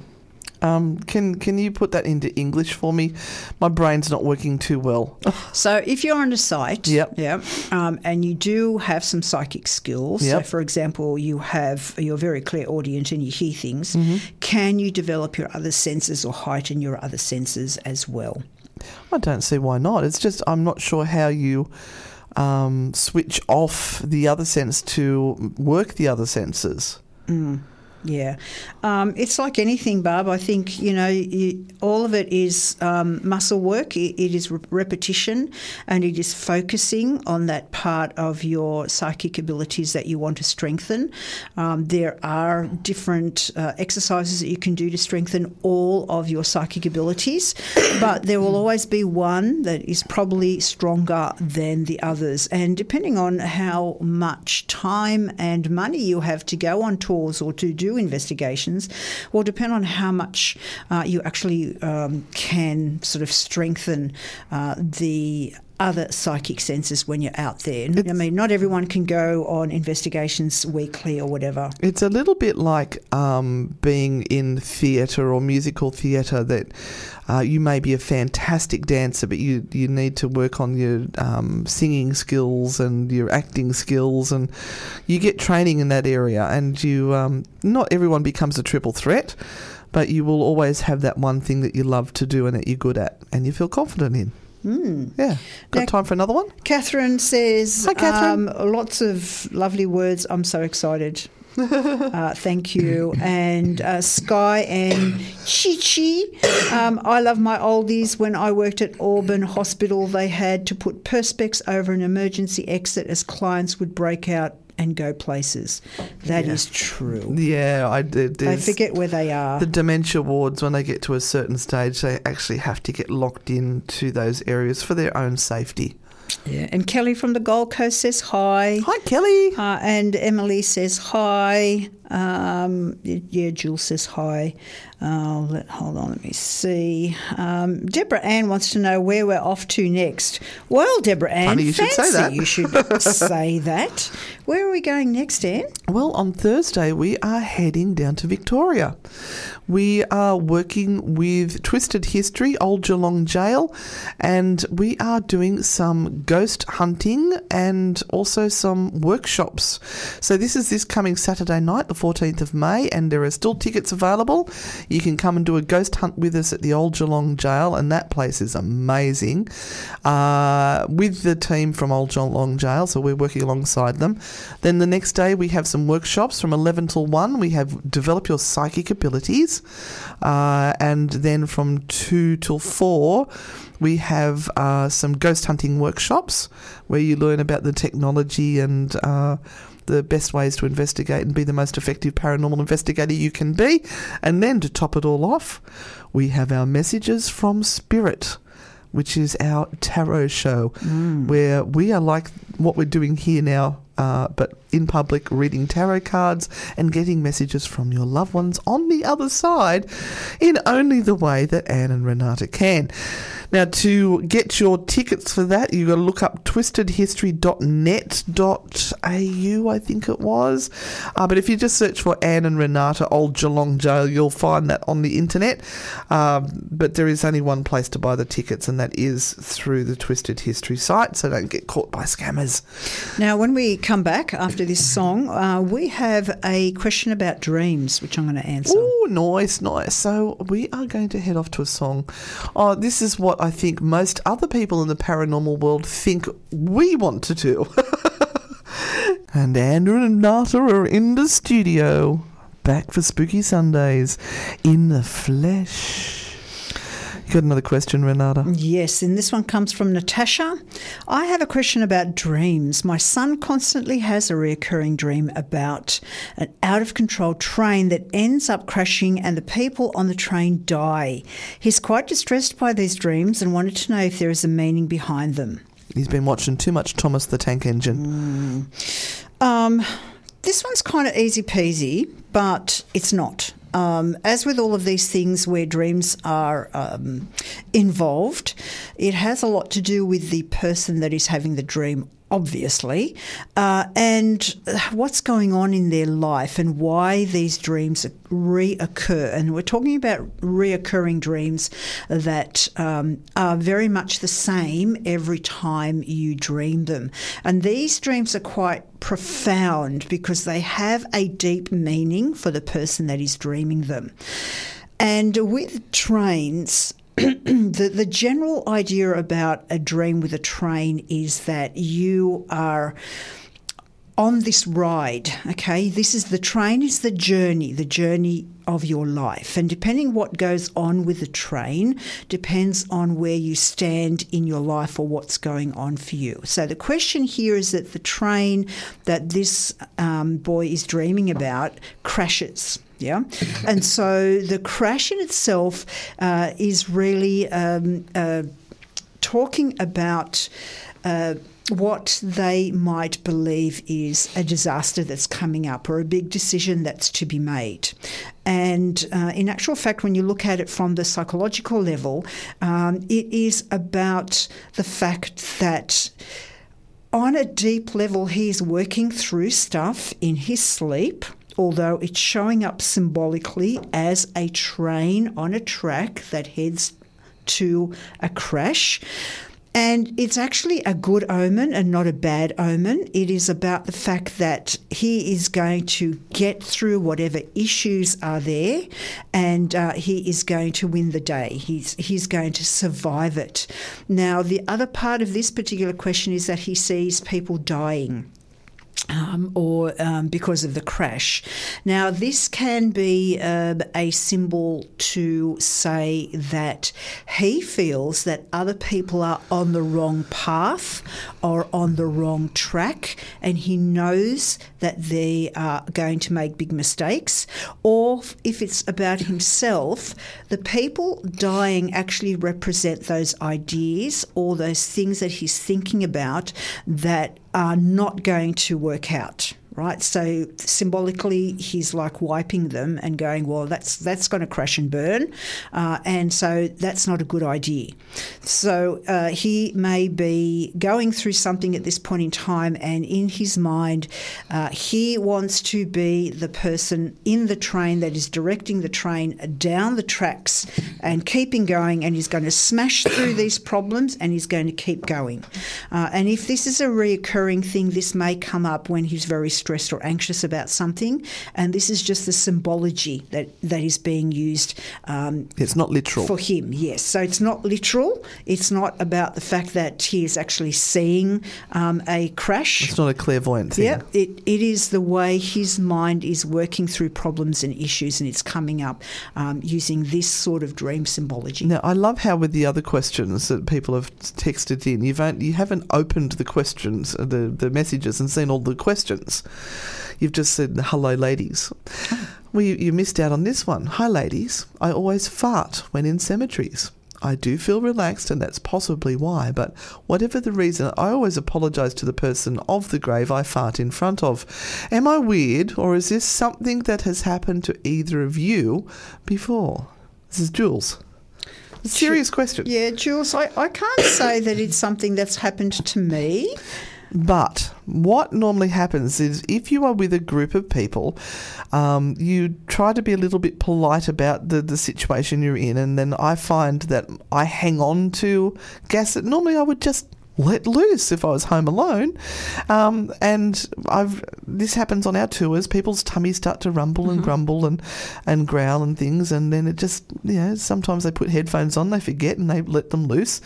Um, can can you put that into English for me? My brain's not working too well. (laughs) So if you're on a site, Yep. yeah, um, and you do have some psychic skills, so for example, you have you're very clairaudient and you hear things, Mm-hmm. can you develop your other senses or heighten your other senses as well? I don't see why not. It's just I'm not sure how you um, switch off the other sense to work the other senses. Yeah, um, it's like anything, Barb. I think you know you, all of it is um, muscle work. It, it is re- repetition, and it is focusing on that part of your psychic abilities that you want to strengthen. Um, there are different uh, exercises that you can do to strengthen all of your psychic abilities, but there will always be one that is probably stronger than the others. And depending on how much time and money you have to go on tours or to do investigations, will depend on how much uh, you actually um, can sort of strengthen uh, the other psychic senses when you're out there. I mean, not everyone can go on investigations weekly or whatever. It's a little bit like um, being in theatre or musical theatre that uh, you may be a fantastic dancer, but you, you need to work on your um, singing skills and your acting skills, and you get training in that area. And you, um, not everyone becomes a triple threat, but you will always have that one thing that you love to do and that you're good at, and you feel confident in. Mm. Yeah. Got Now- time for another one? Catherine says, Hi, Catherine. Um, lots of lovely words. I'm so excited. (laughs) uh, thank you. And uh, Sky and Chi Chi. Um, I love my oldies. When I worked at Auburn Hospital, they had to put perspex over an emergency exit as clients would break out and go places. That is true. Yeah, I did. I forget where they are. The dementia wards, when they get to a certain stage, they actually have to get locked into those areas for their own safety. Yeah. And Kelly from the Gold Coast says hi. Hi, Kelly. Uh, and Emily says hi. Um, yeah, Jules says hi. Uh, let, hold on, let me see. Um, Deborah Ann wants to know where we're off to next. Well, Deborah Ann, Funny you should say that. you should (laughs) say that. Where are we going next, Ann? Well, on Thursday, we are heading down to Victoria. We are working with Twisted History, Old Geelong Jail, and we are doing some ghost hunting and also some workshops. So, this is this coming Saturday night, the 14th of May, and there are still tickets available. You can come and do a ghost hunt with us at the Old Geelong Jail, and that place is amazing. Uh, with the team from Old Geelong Jail, so we're working alongside them. Then the next day we have some workshops from 11 till 1. We have develop your psychic abilities, uh, and then from 2 till 4 we have uh, some ghost hunting workshops where you learn about the technology and uh, the best ways to investigate and be the most effective paranormal investigator you can be. And then to top it all off, we have our messages from Spirit, which is our tarot show, where we are like what we're doing here now. Uh, but in public, reading tarot cards and getting messages from your loved ones on the other side in only the way that Anne and Renata can. Now, to get your tickets for that, you've got to look up twistedhistory.net.au, I think it was. Uh, but if you just search for Anne and Renata Old Geelong Jail, you'll find that on the internet. Um, but there is only one place to buy the tickets, and that is through the Twisted History site, so don't get caught by scammers. Now, when we come back after this song, uh, we have a question about dreams, which I'm going to answer. Oh, nice, nice. So we are going to head off to a song. Oh, this is what I think most other people in the paranormal world think we want to do. (laughs) and Anne and Renata are in the studio, back for Spooky Sundays in the flesh. You got another question, Renata? Yes, and this one comes from Natasha. I have a question about dreams. My son constantly has a recurring dream about an out of control train that ends up crashing and the people on the train die. He's quite distressed by these dreams and wanted to know if there is a meaning behind them. He's been watching too much Thomas the Tank Engine. Um, this one's kind of easy peasy, but it's not. Um, as with all of these things where dreams are um, involved, it has a lot to do with the person that is having the dream obviously, uh, and what's going on in their life and why these dreams reoccur. And we're talking about reoccurring dreams that um, are very much the same every time you dream them. And these dreams are quite profound because they have a deep meaning for the person that is dreaming them. And with trains, (clears throat) the, the general idea about a dream with a train is that you are on this ride, okay? This is the train is the journey, the journey of your life. And depending what goes on with the train depends on where you stand in your life or what's going on for you. So the question here is that the train that this um, boy is dreaming about crashes. Yeah, and so the crash in itself uh, is really um, uh, talking about. Uh, what they might believe is a disaster that's coming up or a big decision that's to be made. And uh, in actual fact, when you look at it from the psychological level, um, it is about the fact that on a deep level, he is working through stuff in his sleep although it's showing up symbolically as a train on a track that heads to a crash. And it's actually a good omen and not a bad omen. It is about the fact that he is going to get through whatever issues are there and uh, he is going to win the day. He's, he's going to survive it. Now, the other part of this particular question is that he sees people dying um, or um, because of the crash. Now, this can be uh, a symbol to say that he feels that other people are on the wrong path or on the wrong track, and he knows that they are going to make big mistakes. Or if it's about himself, the people dying actually represent those ideas or those things that he's thinking about that are not going to work out right? So symbolically, he's like wiping them and going, well, that's that's going to crash and burn, uh, and so that's not a good idea. So uh, he may be going through something at this point in time, and in his mind, uh, he wants to be the person in the train that is directing the train down the tracks and keeping going, and he's going to smash through these problems, and he's going to keep going. Uh, and if this is a reoccurring thing, this may come up when he's very stressed stressed or anxious about something, and this is just the symbology that, that is being used. Um, it's not literal. For him, yes. So it's not literal. It's not about the fact that he is actually seeing um, a crash. It's not a clairvoyant thing. Yeah, it, it is the way his mind is working through problems and issues, and it's coming up um, using this sort of dream symbology. Now, I love how with the other questions that people have texted in, you've you haven't opened the questions, uh, the, the messages, and seen all the questions. You've just said, hello, ladies. Oh. Well, you, you missed out on this one. Hi, ladies. I always fart when in cemeteries. I do feel relaxed, and that's possibly why, but whatever the reason, I always apologise to the person of the grave I fart in front of. Am I weird, or is this something that has happened to either of you before? This is Jules. A serious question. Yeah, Jules, I, I can't say that it's something that's happened to me. But what normally happens is if you are with a group of people, um, you try to be a little bit polite about the, the situation you're in. And then I find that I hang on to gas that normally I would just let loose if I was home alone. Um, and I've this happens on our tours. People's tummies start to rumble mm-hmm. and grumble and, and growl and things, and then it just you know sometimes they put headphones on, they forget, and they let them loose.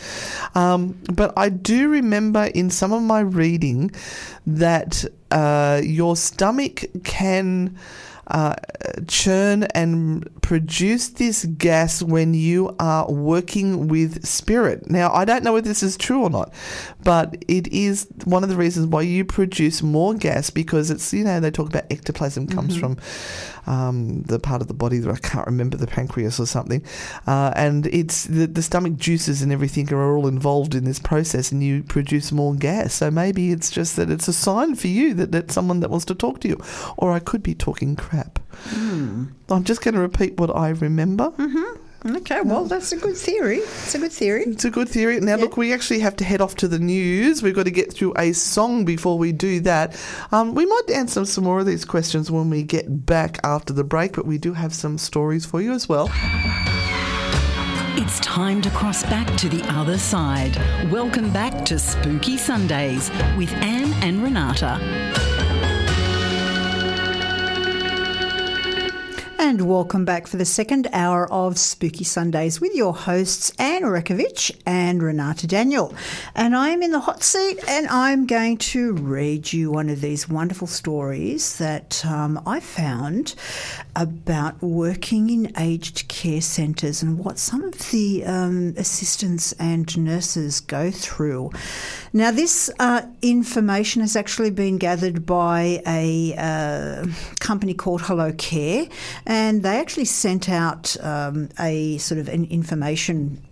Um, but I do remember in some of my reading that uh, your stomach can uh, churn and produce this gas when you are working with spirit. Now, I don't know if this is true or not, but it is one of the reasons why you produce more gas because it's, you know, they talk about ectoplasm comes mm-hmm. from um, the part of the body that I can't remember, the pancreas or something. Uh, and it's the, the stomach juices and everything are all involved in this process, and you produce more gas. So maybe it's just that it's a sign for you that that's someone that wants to talk to you. Or I could be talking crap. Mm. I'm just going to repeat what I remember. Mm-hmm. Okay, well, that's a good theory. It's a good theory. It's a good theory. Now, look, we actually have to head off to the news. We've got to get through a song before we do that. Um, we might answer some more of these questions when we get back after the break, but we do have some stories for you as well. It's time to cross back to the other side. Welcome back to Spooky Sundays with Anne and Renata. And welcome back for the second hour of Spooky Sundays with your hosts, Anne Rekovich and Renata Daniel. And I'm in the hot seat and I'm going to read you one of these wonderful stories that um, I found about working in aged care centres and what some of the um, assistants and nurses go through. Now, this uh, information has actually been gathered by a uh, company called Hello Care and they actually sent out um, a sort of an information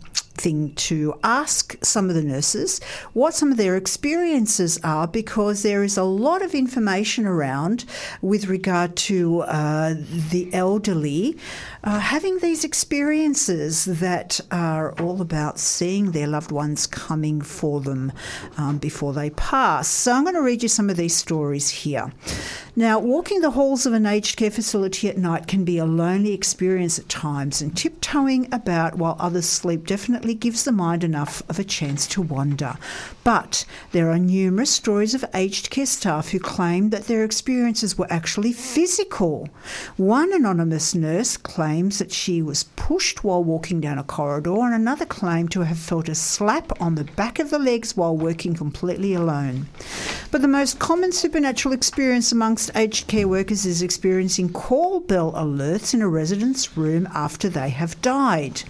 thing to ask some of the nurses what some of their experiences are because there is a lot of information around with regard to uh, the elderly uh, having these experiences that are all about seeing their loved ones coming for them um, before they pass. So I'm going to read you some of these stories here. Now, walking the halls of an aged care facility at night can be a lonely experience at times, and tiptoeing about while others sleep definitely gives the mind enough of a chance to wander. But there are numerous stories of aged care staff who claim that their experiences were actually physical. One anonymous nurse claims that she was pushed while walking down a corridor, and another claimed to have felt a slap on the back of the legs while working completely alone. But the most common supernatural experience amongst aged care workers is experiencing call bell alerts in a resident's room after they have died.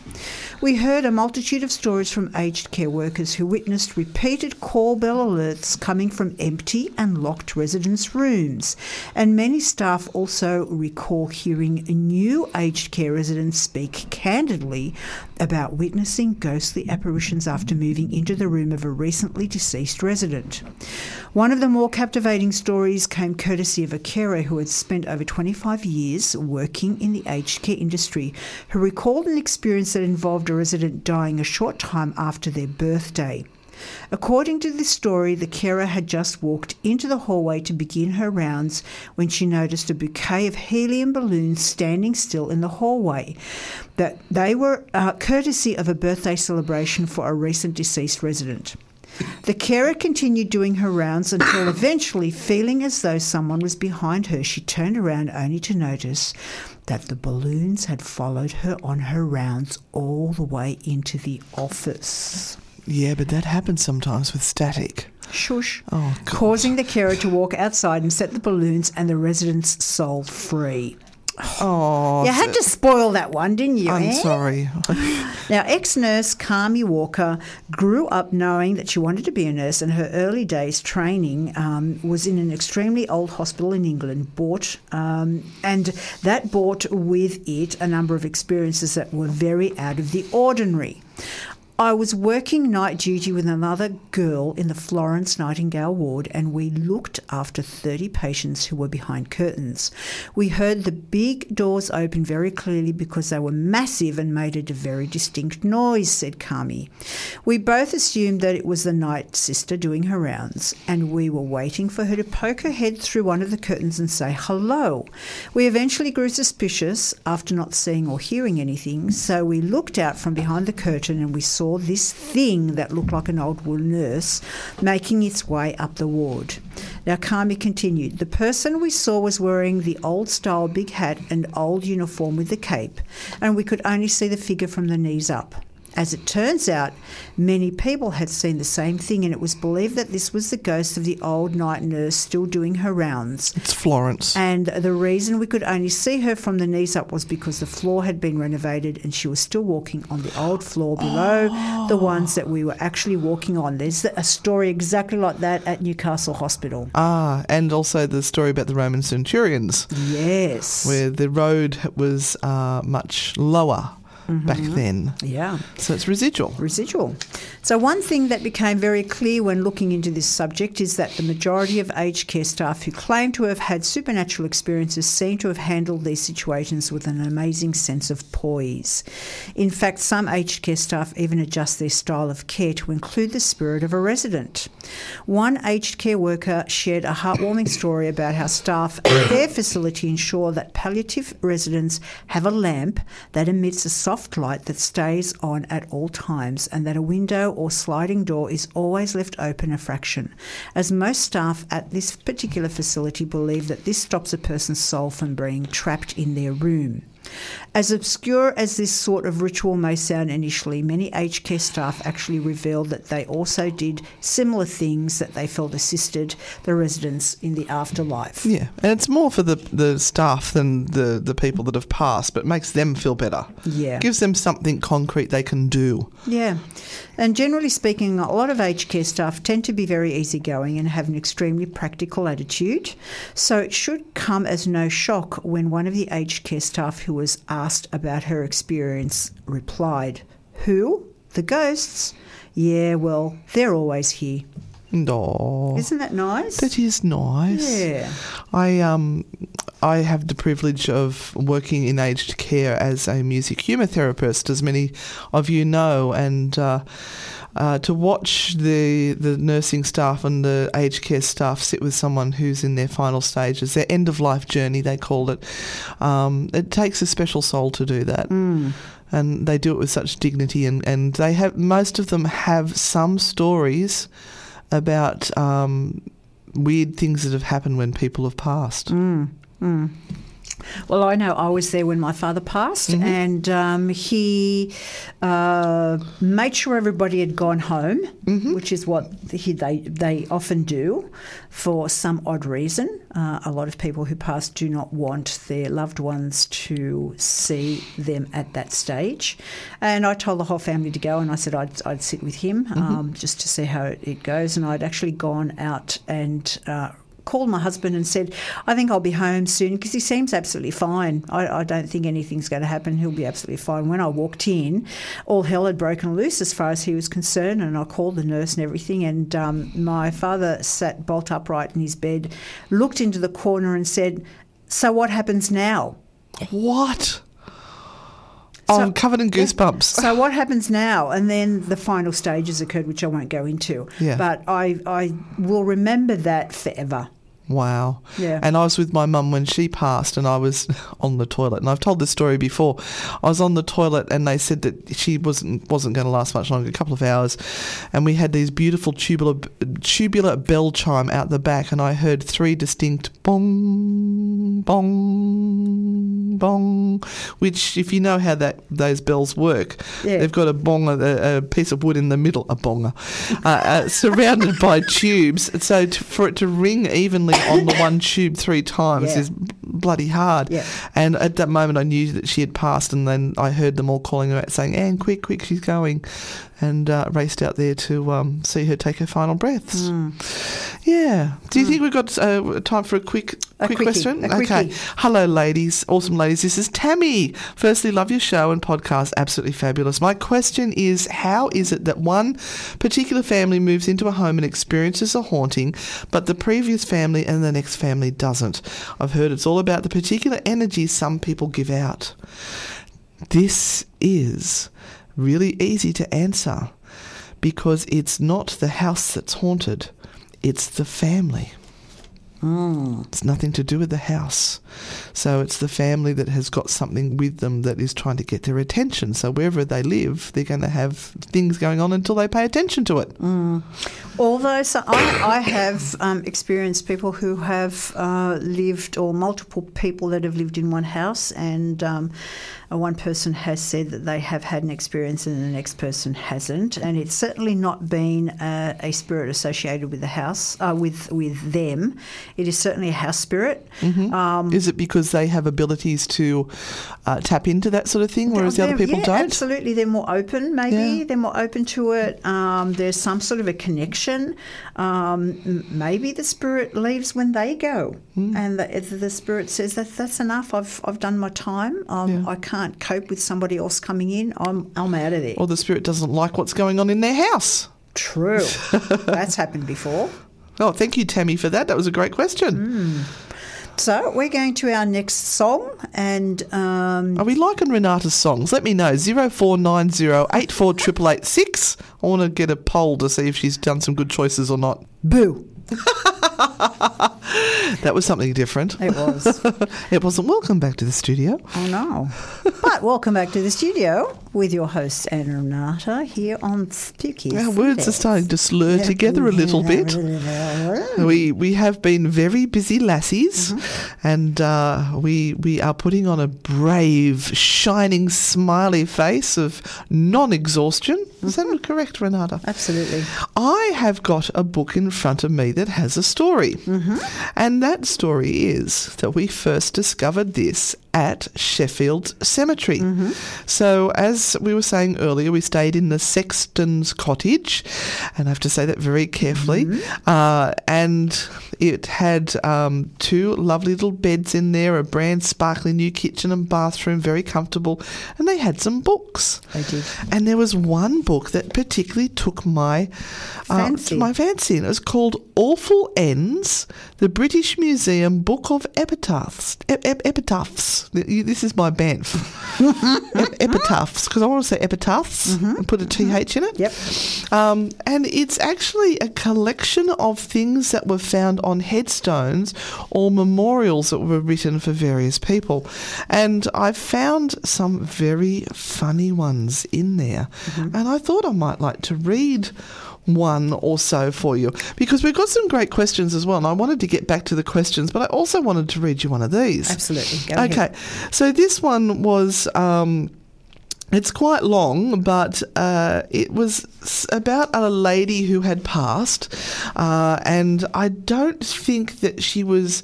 We heard a multitude of stories from aged care workers who witnessed repeated call bell alerts coming from empty and locked residents' rooms. And many staff also recall hearing new aged care residents speak candidly about witnessing ghostly apparitions after moving into the room of a recently deceased resident. One of the more captivating stories came courtesy of a carer who had spent over 25 years working in the aged care industry, who recalled an experience that involved a resident dying a short time after their birthday. According to this story, the carer had just walked into the hallway to begin her rounds when she noticed a bouquet of helium balloons standing still in the hallway. That they were uh, courtesy of a birthday celebration for a recent deceased resident. The carer continued doing her rounds until eventually, feeling as though someone was behind her, she turned around only to notice that the balloons had followed her on her rounds all the way into the office. Yeah, but that happens sometimes with static. Shush. Oh, God. Causing the carer to walk outside and set the balloons and the resident's soul free. Oh, You had to spoil that one, didn't you? I'm Anne? sorry. (laughs) Now, ex nurse Carmi Walker grew up knowing that she wanted to be a nurse, and her early days training um, was in an extremely old hospital in England, bought, um, and that brought with it a number of experiences that were very out of the ordinary. I was working night duty with another girl in the Florence Nightingale ward, and we looked after 30 patients who were behind curtains. We heard the big doors open very clearly because they were massive and made a very distinct noise, said Kami. We both assumed that it was the night sister doing her rounds, and we were waiting for her to poke her head through one of the curtains and say hello. We eventually grew suspicious after not seeing or hearing anything, so we looked out from behind the curtain and we saw this thing that looked like an old wool nurse making its way up the ward. Now, Kami continued. The person we saw was wearing the old style big hat and old uniform with the cape, and we could only see the figure from the knees up. As it turns out, many people had seen the same thing, and it was believed that this was the ghost of the old night nurse still doing her rounds. It's Florence. And the reason we could only see her from the knees up was because the floor had been renovated and she was still walking on the old floor below the ones that we were actually walking on. There's a story exactly like that at Newcastle Hospital. Ah, and also the story about the Roman centurions, Yes. where the road was uh, much lower Mm-hmm. back then. Yeah. So it's residual. residual. So, one thing that became very clear when looking into this subject is that the majority of aged care staff who claim to have had supernatural experiences seem to have handled these situations with an amazing sense of poise. In fact, some aged care staff even adjust their style of care to include the spirit of a resident. One aged care worker shared a heartwarming (coughs) story about how staff at their facility ensure that palliative residents have a lamp that emits a soft light that stays on at all times and that a window or sliding door is always left open a fraction, as most staff at this particular facility believe that this stops a person's soul from being trapped in their room. As obscure as this sort of ritual may sound initially, many aged care staff actually revealed that they also did similar things that they felt assisted the residents in the afterlife. Yeah, and it's more for the, the staff than the, the people that have passed, but makes them feel better. Yeah. Gives them something concrete they can do. Yeah. And generally speaking, a lot of aged care staff tend to be very easygoing and have an extremely practical attitude. So it should come as no shock when one of the aged care staff who was asked about her experience replied, Who? The ghosts? Yeah, well, they're always here. No. Isn't that nice? That is nice. Yeah. I um I have the privilege of working in aged care as a music humour therapist, as many of you know, and uh, uh, to watch the the nursing staff and the aged care staff sit with someone who's in their final stages, their end of life journey, they call it. Um, it takes a special soul to do that. And they do it with such dignity, and, and they have most of them have some stories about um, weird things that have happened when people have passed. Well, I know I was there when my father passed, and um, he uh, made sure everybody had gone home, which is what he, they they often do for some odd reason. Uh, a lot of people who pass do not want their loved ones to see them at that stage, and I told the whole family to go, and I said I'd, I'd sit with him um, just to see how it, it goes, and I'd actually gone out and. Uh, called my husband and said, I think I'll be home soon because he seems absolutely fine. I, I don't think anything's going to happen. He'll be absolutely fine. When I walked in, all hell had broken loose as far as he was concerned, and I called the nurse and everything. And um, my father sat bolt upright in his bed, looked into the corner, and said, So what happens now? What? Oh, So- I'm covered in goosebumps. So what happens now? And then the final stages occurred, which I won't go into. Yeah. But I, I will remember that forever. Wow. Yeah. And I was with my mum when she passed, and I was (laughs) on the toilet. And I've told this story before. I was on the toilet, and they said that she wasn't wasn't going to last much longer, a couple of hours. And we had these beautiful tubular tubular bell chime out the back, and I heard three distinct bong, bong, bong. Which, if you know how that those bells work, Yeah. they've got a bong, a, a piece of wood in the middle, a bonger, uh, uh, surrounded by (laughs) tubes. So to, for it to ring evenly on the one tube three times Yeah. is bloody hard. Yeah. And at that moment, I knew that she had passed, and then I heard them all calling her out, saying, "Anne, quick, quick, she's going," and uh, raced out there to um, see her take her final breaths. Hmm. Yeah. Do you think we've got uh, time for a quick, A quick quickie, question? a okay. Hello, ladies, awesome ladies. This is Tammy. Firstly, love your show and podcast, absolutely fabulous. My question is, how is it that one particular family moves into a home and experiences a haunting, but the previous family and the next family doesn't? I've heard it's all about the particular energy some people give out. This is really easy to answer because it's not the house that's haunted, it's the family. It's nothing to do with the house. So it's the family that has got something with them that is trying to get their attention. So wherever they live, they're going to have things going on until they pay attention to it. Although so I, I have um, experienced people who have uh, lived, or multiple people that have lived in one house, and um, one person has said that they have had an experience and the next person hasn't, and it's certainly not been uh, a spirit associated with the house, uh, with with them. It is certainly a house spirit. Mm-hmm. Um, Is it because they have abilities to uh, tap into that sort of thing, whereas the other people yeah, don't? Absolutely, they're more open. Maybe Yeah. they're more open to it. Um, there's some sort of a connection. Um, maybe the spirit leaves when they go, Hmm. and the, the spirit says that that's enough. I've I've done my time. Um, Yeah. I can't cope with somebody else coming in. I'm I'm out of there. Or the spirit doesn't like what's going on in their house. True, (laughs) that's happened before. Oh, thank you, Tammy, for that. That was a great question. Mm. So we're going to our next song, and um, Are we liking Renata's songs? Let me know. 0490 848886. I want to get a poll to see if she's done some good choices or not. boo. (laughs) (laughs) That was something different. It was. (laughs) It wasn't welcome back to the studio. Oh no. but welcome back to the studio with your host Anna Renata here on Spooky. Our words are starting to slur together a little bit. (laughs) We we have been very busy lassies, and uh, we we are putting on a brave, shining, smiley face of non-exhaustion. Is that correct, Renata? Absolutely. I have got a book in front of me that has a story. Mm-hmm. And that story is that we first discovered this at Sheffield Cemetery. So, as we were saying earlier, we stayed in the Sexton's cottage, and I have to say that very carefully. Uh, and it had um, two lovely little beds in there, a brand sparkling new kitchen and bathroom, very comfortable, and they had some books. They did. And there was one book that particularly took my uh, Fancy. my fancy. And it was called Awful Ends: The British Museum Book of Epitaphs. Ep- ep- epitaphs. This is my banff. (laughs) Ep- epitaphs, because I want to say epitaphs mm-hmm. and put a th mm-hmm. in it. Yep. Um, and it's actually a collection of things that were found on headstones or memorials that were written for various people. And I found some very funny ones in there. Mm-hmm. And I thought I might like to read one or so for you because we've got some great questions as well. And I wanted to get back to the questions, but I also wanted to read you one of these. Absolutely. Go okay. ahead. So this one was. Um, it's quite long, but uh, it was about a lady who had passed, uh, and I don't think that she was.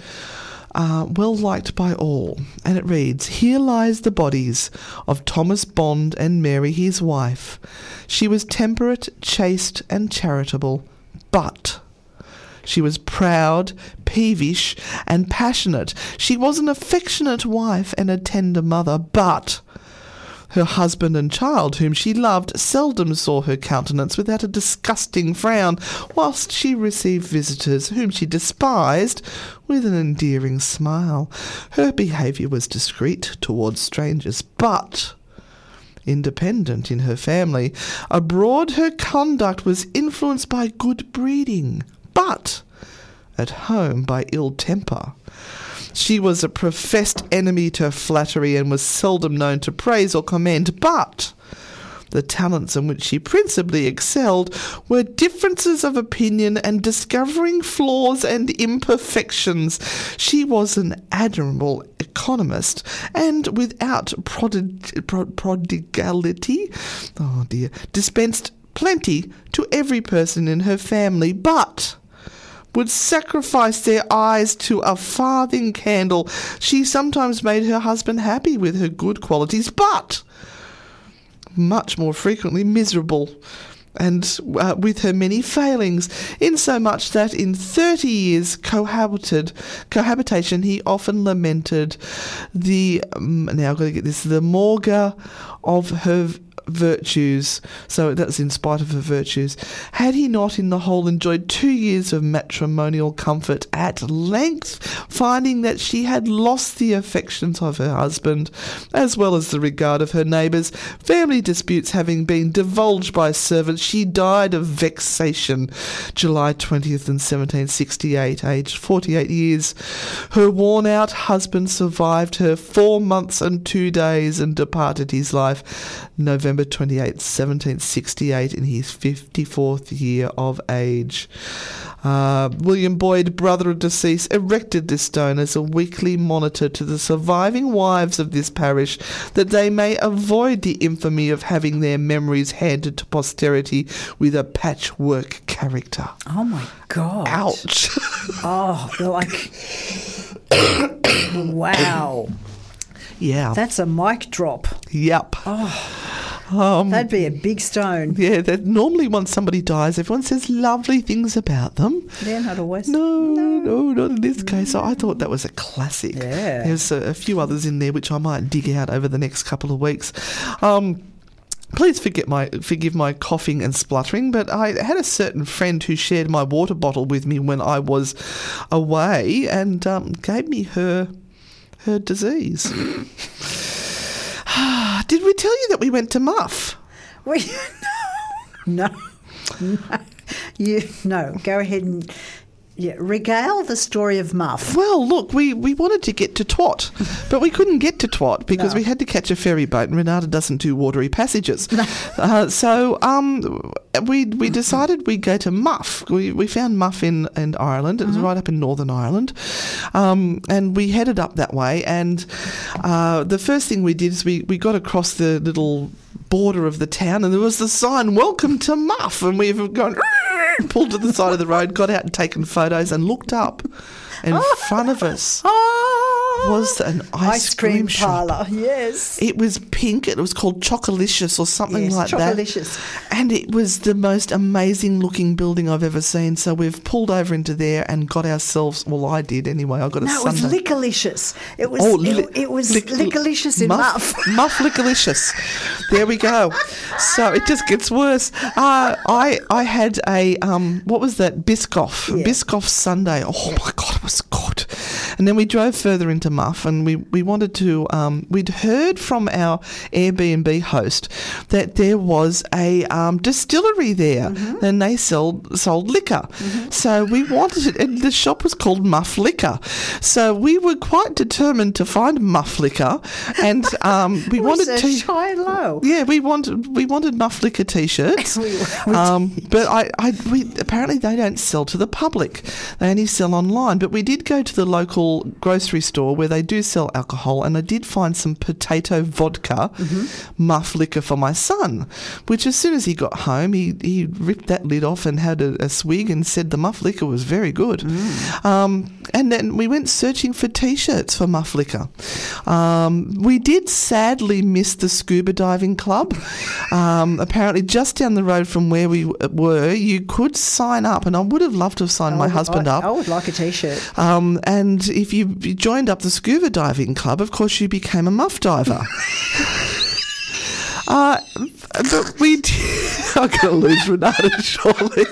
Uh, well liked by all, and it reads Here lies the bodies of Thomas Bond and Mary, his wife. She was temperate, chaste, and charitable, but she was proud, peevish, and passionate. She was an affectionate wife and a tender mother, but her husband and child, whom she loved, seldom saw her countenance without a disgusting frown, whilst she received visitors whom she despised with an endearing smile. Her behaviour was discreet towards strangers, but independent in her family. Abroad, her conduct was influenced by good breeding, but at home by ill temper. She was a professed enemy to flattery and was seldom known to praise or commend, but the talents in which she principally excelled were differences of opinion and discovering flaws and imperfections. She was an admirable economist and without prodig- pro- prodigality, oh dear, dispensed plenty to every person in her family, but would sacrifice their eyes to a farthing candle. She sometimes made her husband happy with her good qualities, but much more frequently miserable. And uh, with her many failings, insomuch that in thirty years cohabited cohabitation, he often lamented the um, now I've got to get this the morga of her virtues. So that's in spite of her virtues. Had he not, in the whole, enjoyed two years of matrimonial comfort at length, finding that she had lost the affections of her husband, as well as the regard of her neighbours, family disputes having been divulged by servants, she died of vexation, July 20th in 1768, aged 48 years. Her worn-out husband survived her four months and two days and departed his life, November November 28, 1768, in his 54th year of age. Uh, William Boyd, brother of deceased, erected this stone as a weekly monitor to the surviving wives of this parish that they may avoid the infamy of having their memories handed to posterity with a patchwork character. Oh my God. Ouch. (laughs) Oh, they're like. (coughs) wow. Yeah. That's a mic drop. yep. Oh, That'd be a big stone. Yeah, that normally once somebody dies, everyone says lovely things about them. They're not always. No, no, not in this case. So I thought that was a classic. Yeah. There's a, a few others in there which I might dig out over the next couple of weeks. Um, Please forget my forgive my coughing and spluttering, but I had a certain friend who shared my water bottle with me when I was away and um, gave me her her disease. (sighs) Did we tell you that we went to Muff? We, (laughs) no, no, no. you no. Go ahead and yeah, regale the story of Muff. Well, look, we, we wanted to get to Twat, but we couldn't get to Twat because No. we had to catch a ferry boat, and Renata doesn't do watery passages. Uh, so um, we we decided we'd go to Muff. We, we found Muff in, in Ireland. It was right up in Northern Ireland, um, and we headed up that way. And uh, the first thing we did is we, we got across the little border of the town, and there was the sign "Welcome to Muff," and we've gone. Pulled to the side of the road, got out and taken photos, and looked up. In front of us (laughs) oh, was an ice, Ice cream shop. parlour, yes. It was pink. It was called Chocolicious or something Yes, like Chocolicious. that. And it was the most amazing looking building I've ever seen. So we've pulled over into there and got ourselves. Well, I did anyway. I got a No, it was. Lickalicious. It was. Oh, it, li- it was lick- Lickalicious in Muff. (laughs) Muff Lickalicious. There we go. So it just gets worse. Uh, I I had a um what was that Biscoff Yeah. Biscoff sundae. Oh my god, it was good. And then we drove further into Muff, and we we wanted to. Um, we'd heard from our Airbnb host that there was a um, distillery there, Mm-hmm. and they sold sold liquor. So we wanted it, and the shop was called Muff Liquor. So we were quite determined to find Muff Liquor, and um, (laughs) we wanted to. And low. Yeah, we wanted we wanted Muff Liquor (laughs) t-shirts, We- we um, but I, I we apparently they don't sell to the public; they only sell online. But we did go to the local grocery store where they do sell alcohol, and I did find some potato vodka Muff Liquor for my son. Which, as soon as he got home, he he ripped that lid off and had a, a swig and said the Muff Liquor was very good. Um, and then we went searching for t-shirts for Muff Liquor. Um, we did sadly miss the scuba diving club. Um, apparently, just down the road from where we were, you could sign up, and I would have loved to have signed my I husband up. I would like a T-shirt. Um, and if you, joined up the scuba diving club, of course, you became a muff diver. (laughs) Uh, but we did. (laughs) I'm going to lose Renata shortly.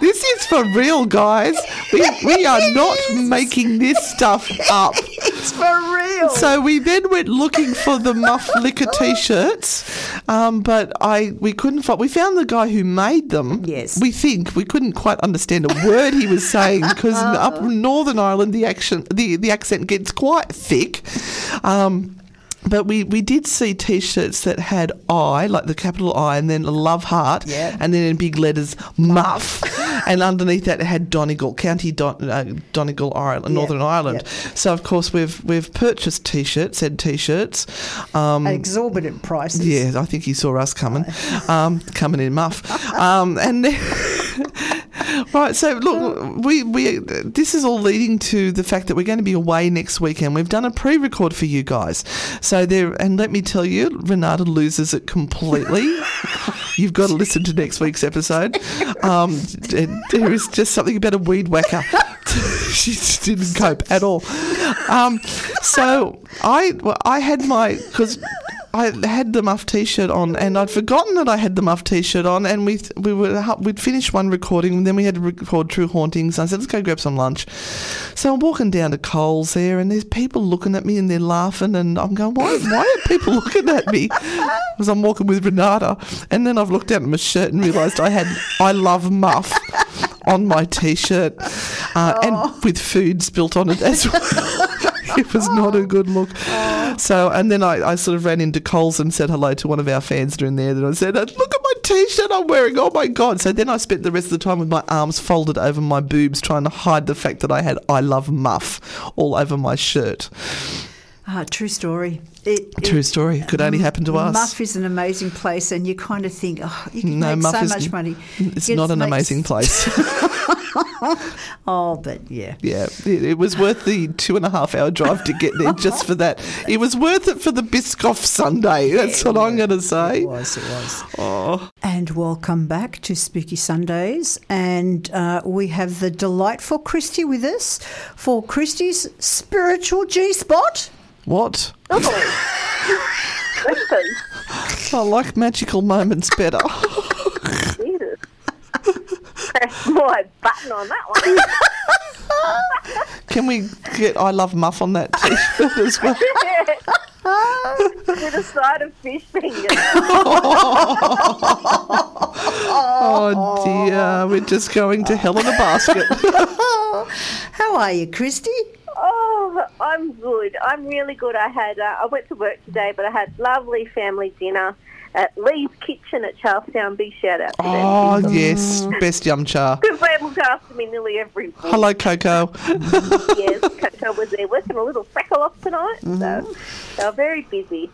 This is for real, guys. We, we are (laughs) not making this stuff up. It's for real. So we then went looking for the Muff Liquor (laughs) t-shirts, um, but I we couldn't find. We found the guy who made them. Yes. we think we couldn't quite understand a word he was saying because up in Northern Ireland the action the the accent gets quite thick. Um, but we, we did see T-shirts that had I, like the capital I, and then a love heart, Yeah. and then in big letters Muff, and underneath that it had Donegal, County Don, uh, Donegal, Ireland, Yeah, Northern Ireland. yeah. So of course we've we've purchased T-shirts, said T-shirts. Um, At exorbitant prices. yeah, I think he saw us coming, (laughs) um, coming in muff, um, and then, (laughs) right. So look, we we this is all leading to the fact that we're going to be away next weekend. We've done a pre-record for you guys, so there. And let me tell you, Renata loses it completely. (laughs) You've got to listen to next week's episode. Um, there is just something about a weed whacker. (laughs) she didn't cope at all. Um, so I well, I had my because I had the muff T-shirt on, and I'd forgotten that I had the muff T-shirt on, and we we were we'd finished one recording, and then we had to record True Hauntings. And I said, let's go grab some lunch. So I'm walking down to Coles there, and there's people looking at me, and they're laughing, and I'm going, why why are people (laughs) looking at me? Because I'm walking with Renata, and then I've looked down at my shirt and realised I had I love muff on my T-shirt, uh, and with food spilt on it as well. (laughs) (laughs) it was not a good look. So, and then I, I sort of ran into Coles and said hello to one of our fans during there. And I said, "Look at my t-shirt I'm wearing. Oh my god!" So then I spent the rest of the time with my arms folded over my boobs, trying to hide the fact that I had "I love Muff" all over my shirt. Ah, true story. It, True it- story. Could only happen to us. Muff is an amazing place, and you kind of think, oh, you can no, make Muff so much money. It's not an amazing place. (laughs) (laughs) Oh, but yeah. Yeah, it, it was worth the two and a half hour drive to get there just for that. It was worth it for the Biscoff sundae. That's what I'm going to say. It was, it was. Oh, And welcome back to Spooky Sundays. And uh, we have the delightful Christy with us for Christy's spiritual G spot. What? Oh. Listen, I like magical moments better. (laughs) Jesus. Press my button on that one. Can we get I Love Muff on that t shirt as well? (laughs) With a side of fish fingers. (laughs) Oh dear, we're just going to hell in a basket. How are you, Christy? I'm good. I'm really good. I had uh, I went to work today, but I had lovely family dinner at Lee's Kitchen at Charlestown. Big shout out to Oh them. yes, best yum cha. Because they look after me nearly every week. Hello, Coco. (laughs) yes, Coco was there working a little freckle off tonight, so they were very busy.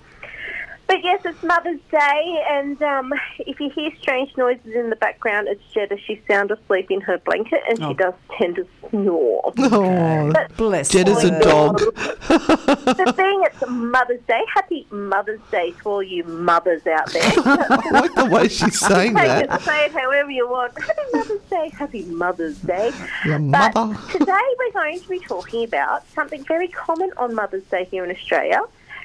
But yes, it's Mother's Day, and um, if you hear strange noises in the background, it's Jetta. She's sound asleep in her blanket, and she does tend to snore. Oh, Bless Jed is a her. dog. (laughs) the thing, it's Mother's Day. Happy Mother's Day to all you mothers out there. (laughs) I like the way she's (laughs) saying Take that. it, say it however you want. Happy Mother's Day. Happy Mother's Day. Your But mother. today we're going to be talking about something very common on Mother's Day here in Australia,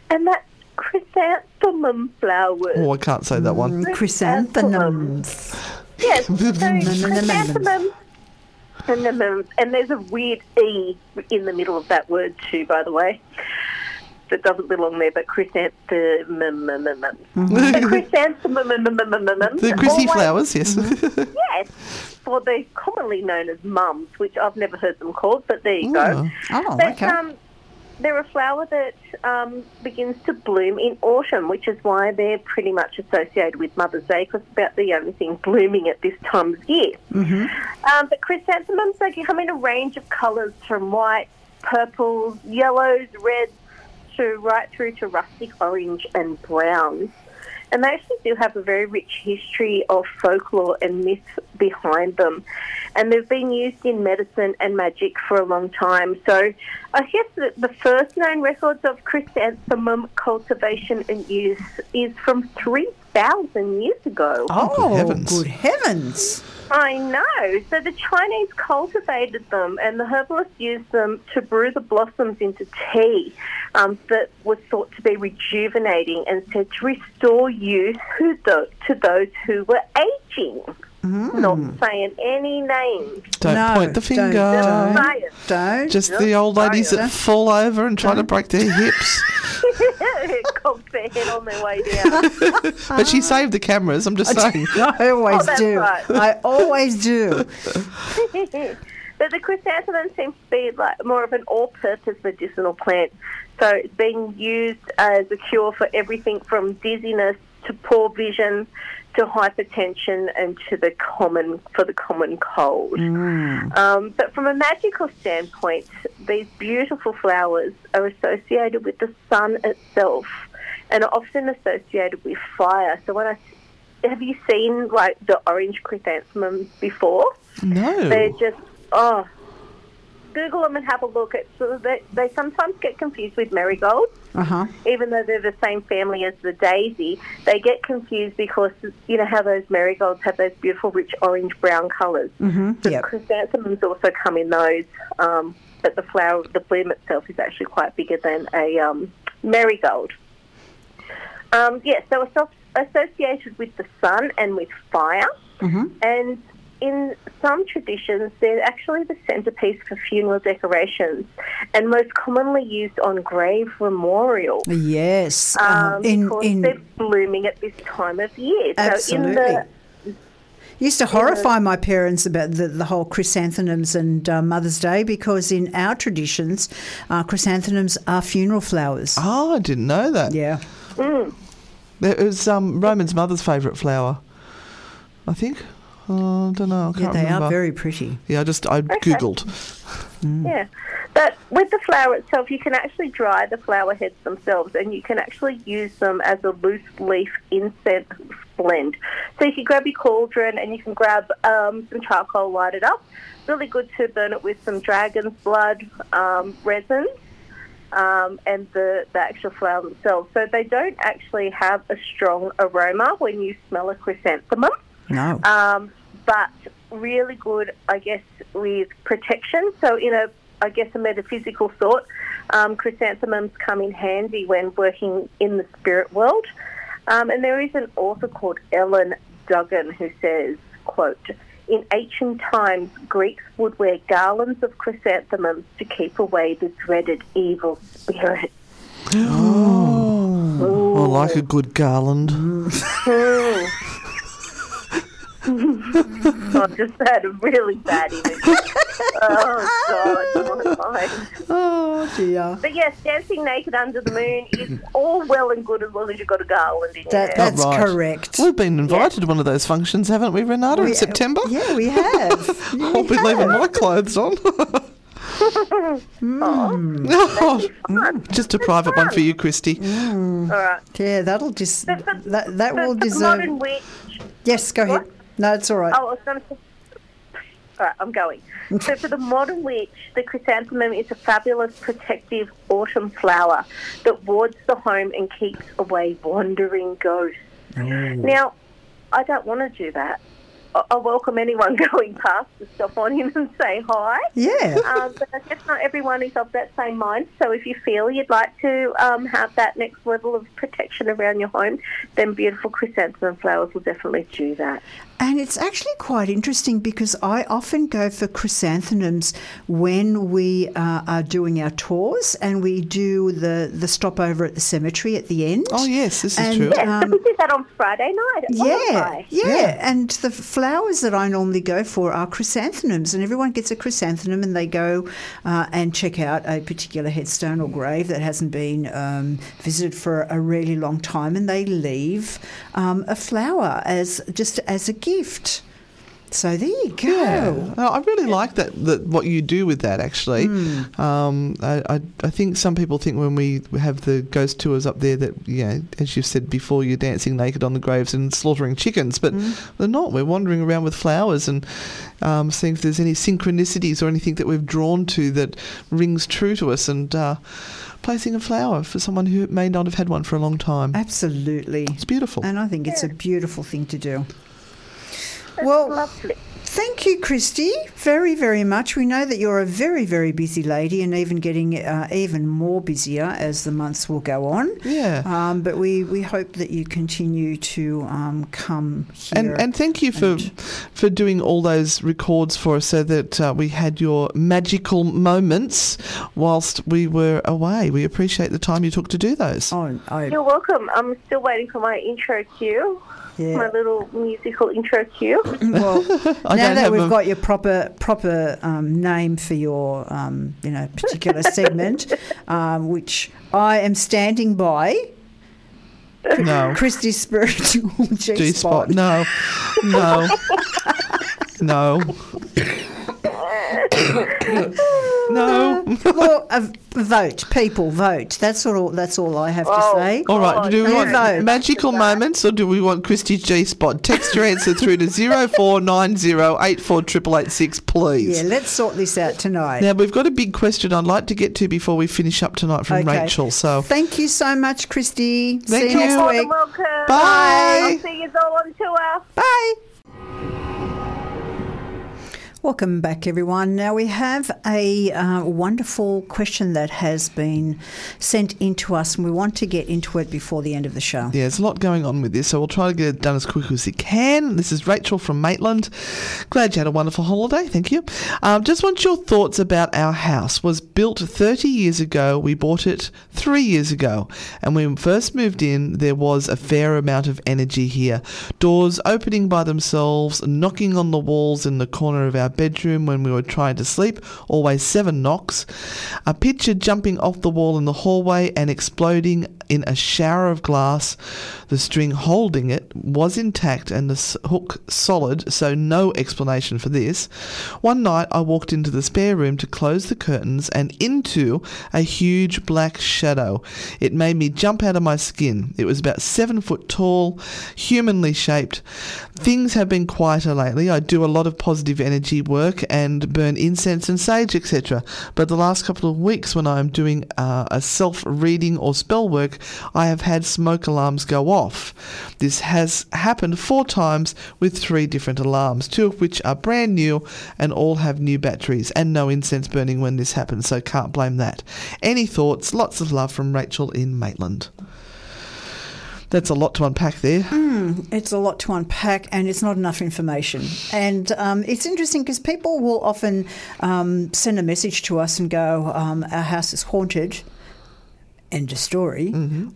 and that's chrysanthemum flowers. Oh, I can't say that one. Mm, chrysanthemums. Yes, (laughs) so chrysanthemums. chrysanthemums, And there's a weird E in the middle of that word too, by the way. That doesn't belong there, but chrysanthemums. The mm-hmm. (laughs) chrysanthemums. The Chrissy flowers, yes. Mm-hmm. (laughs) Yes, for the commonly known as mums, which I've never heard them called, but there you go. Oh, oh But, okay. um, they're a flower that um, begins to bloom in autumn, which is why they're pretty much associated with Mother's Day because it's about the only thing blooming at this time of year. Mm-hmm. Um, but chrysanthemums, they come in a range of colours from white, purples, yellows, reds, to right through to rustic orange and browns. And they actually do have a very rich history of folklore and myth behind them. And they've been used in medicine and magic for a long time. So I guess that the first known records of chrysanthemum cultivation and use is from 3,000 years ago. Oh, good heavens. good heavens. I know. So the Chinese cultivated them, and the herbalists used them to brew the blossoms into tea um, that was thought to be rejuvenating and said to restore youth who tho- to those who were aging. Not saying any names. Don't No, point the don't- finger. Just don't. saying. Don't. Just the old ladies that fall over and try to break their hips. (laughs) Cocked their head on their way down. (laughs) But she saved the cameras, I'm just saying. I always Oh, do. right. I always do. (laughs) but the chrysanthemum seems to be like more of an all-purpose medicinal plant. So it's being used as a cure for everything from dizziness to poor vision to hypertension and to the common for the common cold. Um, but from a magical standpoint, these beautiful flowers are associated with the sun itself and are often associated with fire. So when I have you seen like the orange chrysanthemums before? No. They're just oh, Google them and have a look. At so they they sometimes get confused with marigolds, Uh huh. even though they're the same family as the daisy. They get confused because you know how those marigolds have those beautiful, rich orange brown colours. Mm-hmm. The Yep. chrysanthemums also come in those, um, but the flower, the bloom itself is actually quite bigger than a um, marigold. Um, yes, they were so associated with the sun and with fire, and in some traditions, they're actually the centerpiece for funeral decorations, and most commonly used on grave memorials. Yes. Um, Um, in because in they're blooming at this time of year. So in Absolutely. the Used to horrify my parents about the, the whole chrysanthemums and uh, Mother's Day because in our traditions, uh, chrysanthemums are funeral flowers. Oh, I didn't know that. Yeah. It was um, Roman's mother's favourite flower, I think. Oh, I don't know. I Yeah, can't they remember. are very pretty. Yeah, I just I googled. Yeah. But with the flower itself, you can actually dry the flower heads themselves and you can actually use them as a loose leaf incense blend. So you can grab your cauldron and you can grab um, some charcoal, light it up. Really good to burn it with some dragon's blood um, resin um, and the, the actual flower themselves. So they don't actually have a strong aroma when you smell a chrysanthemum No. um, but really good, I guess, with protection. So, in a, I guess, a metaphysical thought, um, chrysanthemums come in handy when working in the spirit world. Um, and there is an author called Ellen Dugan who says, "quote." In ancient times, Greeks would wear garlands of chrysanthemums to keep away the dreaded evil spirit. Oh, oh. I like a good garland. Hmm. (laughs) (laughs) I just had a really bad image. oh, God, my mind. oh, dear. But yes, dancing naked under the moon is all well and good as long as you've got a garland in your That, hair. that's right. correct. We've been invited to one of those functions, haven't we, Renata, in September? Yeah, we have. (laughs) I'll be leaving my clothes on. (laughs) Oh, mm. just a private one for you, Christy. Mm. All right. yeah, that'll just But for- that that for will deserve. modern witch. Yes, go ahead. What? No, it's all right. Oh, I was going to say. All right, I'm going. So for the modern witch, the chrysanthemum is a fabulous protective autumn flower that wards the home and keeps away wandering ghosts. Now, I don't want to do that. I, I welcome anyone (laughs) going past to stop on in and say hi. Yeah. um, but I guess not everyone is of that same mind. So if you feel you'd like to um, have that next level of protection around your home, then beautiful chrysanthemum flowers will definitely do that. And it's actually quite interesting because I often go for chrysanthemums when we uh, are doing our tours and we do the, the stopover at the cemetery at the end. Oh, yes, this is true. Yeah, Um, so we did that on Friday night at Yeah, yeah, and the flowers that I normally go for are chrysanthemums, and everyone gets a chrysanthemum, and they go uh, and check out a particular headstone or grave that hasn't been um, visited for a really long time, and they leave um, a flower as just as a gift. So there you go. Yeah, I really like that, that. What you do with that, actually. Hmm. Um, I, I, I think some people think when we have the ghost tours up there that, you know, as you've said before, you're dancing naked on the graves and slaughtering chickens, but Hmm. they're not. We're wandering around with flowers and um, seeing if there's any synchronicities or anything that we've drawn to that rings true to us, and uh, placing a flower for someone who may not have had one for a long time. Absolutely. It's beautiful. And I think it's a beautiful thing to do. That's Well, lovely. Thank you, Christy, very, very much. We know that you're a very, very busy lady and even getting uh, even more busier as the months will go on. Yeah. Um, but we, we hope that you continue to um, come here. And, and thank you for and- for doing all those records for us so that uh, we had your magical moments whilst we were away. We appreciate the time you took to do those. Oh, I, You're welcome. I'm still waiting for my intro cue, yeah. my little musical intro cue. (laughs) Well, (laughs) I now that we've a- got your proper proper um, name for your um, you know particular (laughs) segment, um, which I am standing by, No. Christy's spiritual G, G spot. No. No. no. No. well, a vote, people vote. That's all. That's all I have to Oh. say. All right. Do we want vote. magical moments or do we want Christy's G spot? Text your answer through to zero four nine zero eight four triple eight six, please. Yeah, let's sort this out tonight. Now we've got a big question I'd like to get to before we finish up tonight from Okay. Rachel. So Thank you so much, Christy. Thank See you you. next week. than welcome. Bye. I'll see you all on tour. Bye. Welcome back, everyone. Now, we have a uh, wonderful question that has been sent in to us, and we want to get into it before the end of the show. Yeah, there's a lot going on with this, so we'll try to get it done as quickly as we can. This is Rachel from Maitland. Glad you had a wonderful holiday. Thank you. Um, just want your thoughts about our house. Was built 30 years ago. We bought it three years ago, and when we first moved in, there was a fair amount of energy here. Doors opening by themselves, knocking on the walls in the corner of our bedroom when we were trying to sleep, always seven knocks. A picture jumping off the wall in the hallway and exploding in a shower of glass. The string holding it was intact and the hook solid, so no explanation for this. One night I walked into the spare room to close the curtains and into a huge black shadow. It made me jump out of my skin. It was about seven foot tall, humanly shaped. Things have been quieter lately. I do a lot of positive energy work and burn incense and sage, etc. But the last couple of weeks, when I am doing uh, a self reading or spell work, I have had smoke alarms go off. This has happened four times with three different alarms, two of which are brand new and all have new batteries and no incense burning when this happens, so can't blame that. Any thoughts? Lots of love from Rachel in Maitland. That's a lot to unpack there. It's a lot to unpack, and it's not enough information. And um, it's interesting because people will often um, send a message to us and go, um, Our house is haunted. End of story.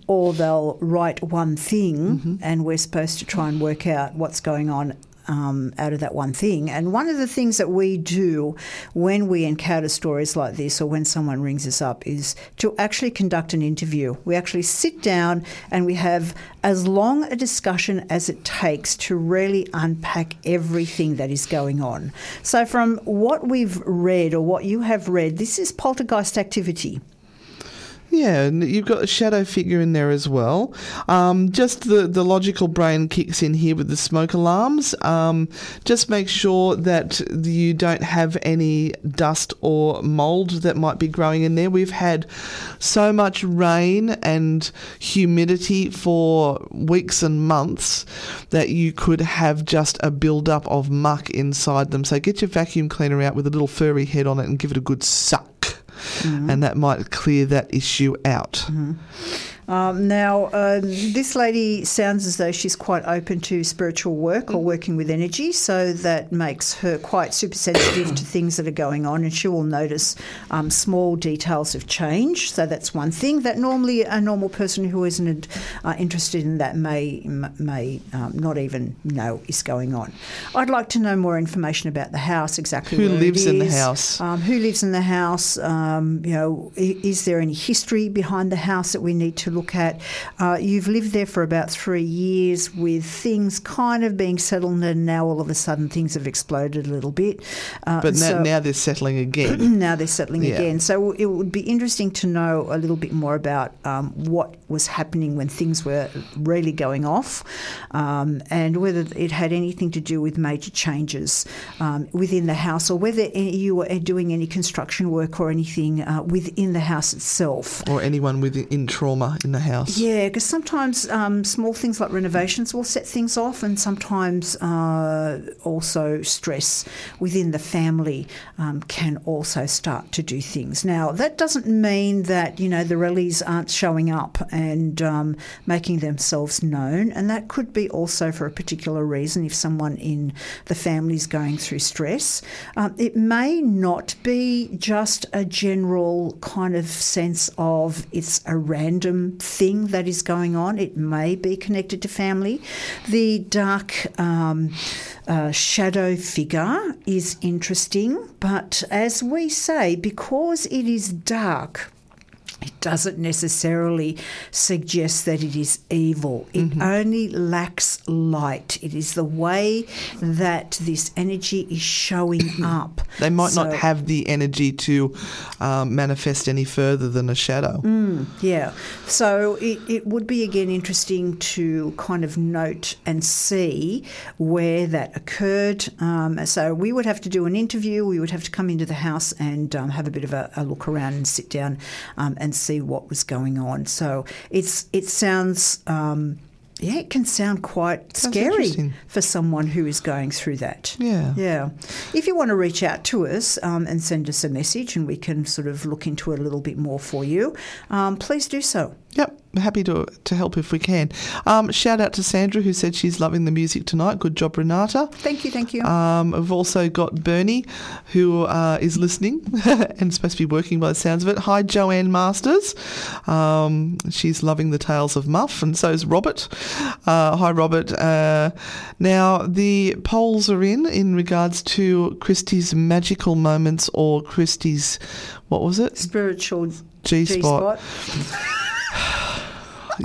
Or they'll write one thing, and we're supposed to try and work out what's going on. Um, out of that one thing. And one of the things that we do when we encounter stories like this or when someone rings us up is to actually conduct an interview. We actually sit down and we have as long a discussion as it takes to really unpack everything that is going on. So, from what we've read or what you have read, this is poltergeist activity. Yeah, and you've got a shadow figure in there as well. Um, just the, the logical brain kicks in here with the smoke alarms. Um, just make sure that you don't have any dust or mold that might be growing in there. We've had so much rain and humidity for weeks and months that you could have just a build-up of muck inside them. So get your vacuum cleaner out with a little furry head on it and give it a good suck. And that might clear that issue out. Mm-hmm. Um, now, uh, this lady sounds as though she's quite open to spiritual work or working with energy, so that makes her quite super sensitive to things that are going on, and she will notice um, small details of change. So that's one thing that normally a normal person who isn't uh, interested in that may may um, not even know is going on. I'd like to know more information about the house, exactly Who lives in the house? um, who lives in the house? Um, you know, is there any history behind the house that we need to look at? Uh, you've lived there for about three years with things kind of being settled, and now all of a sudden things have exploded a little bit. Uh, But now, so- now they're settling again. (clears throat) now they're settling Yeah. again. So it would be interesting to know a little bit more about um, what was happening when things were really going off um, and whether it had anything to do with major changes um, within the house or whether you were doing any construction work or anything uh, within the house itself. or anyone with in trauma in the house. Yeah, because sometimes um, small things like renovations will set things off, and sometimes uh, also stress within the family um, can also start to do things. Now, that doesn't mean that you know the rallies aren't showing up and um, making themselves known, and that could be also for a particular reason. If someone in the family is going through stress, um, it may not be just a general kind of sense of it's a random thing that is going on. It may be connected to family. The dark um, uh, shadow figure is interesting, but as we say, because it is dark, it doesn't necessarily suggest that it is evil. It only lacks light. It is the way that this energy is showing (clears throat) up. They might So- not have the energy to um, manifest any further than a shadow. Yeah. So it, it would be again interesting to kind of note and see where that occurred. Um, so we would have to do an interview. We would have to come into the house and um, have a bit of a, a look around and sit down um, and see what was going on. So it's it sounds. Um, yeah, it can sound quite scary for someone who is going through that. Yeah. Yeah. If you want to reach out to us um, and send us a message and we can sort of look into it a little bit more for you, um, please do so. Yep, happy to to help if we can. Um, shout out to Sandra who said she's loving the music tonight. Good job, Renata. Thank you, thank you. Um, we've also got Bernie, who uh, is listening (laughs) and supposed to be working by the sounds of it. Hi, Joanne Masters. Um, she's loving the tales of Muff, and so is Robert. Uh, hi, Robert. Uh, now, the polls are in in regards to Christy's magical moments or Christy's, what was it? Spiritual G spot. (laughs)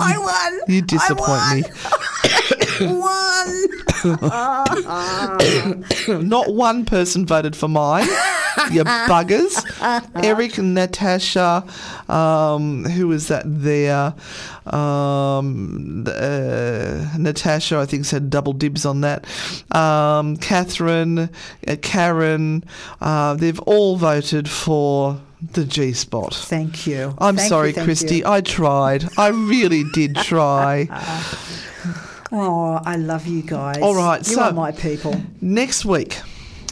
I won. You disappoint me. One. (coughs) Not one person voted for mine. you buggers. Eric, Natasha, um, who was that there? Um, uh, Natasha, I think, said double dibs on that. Um, Catherine, uh, Karen, uh, they've all voted for the G spot. Thank you. I'm Thank sorry, you, Christy. you. I tried. I really did (laughs) try. Oh, I love you guys. All right, you so- are my people. Next week.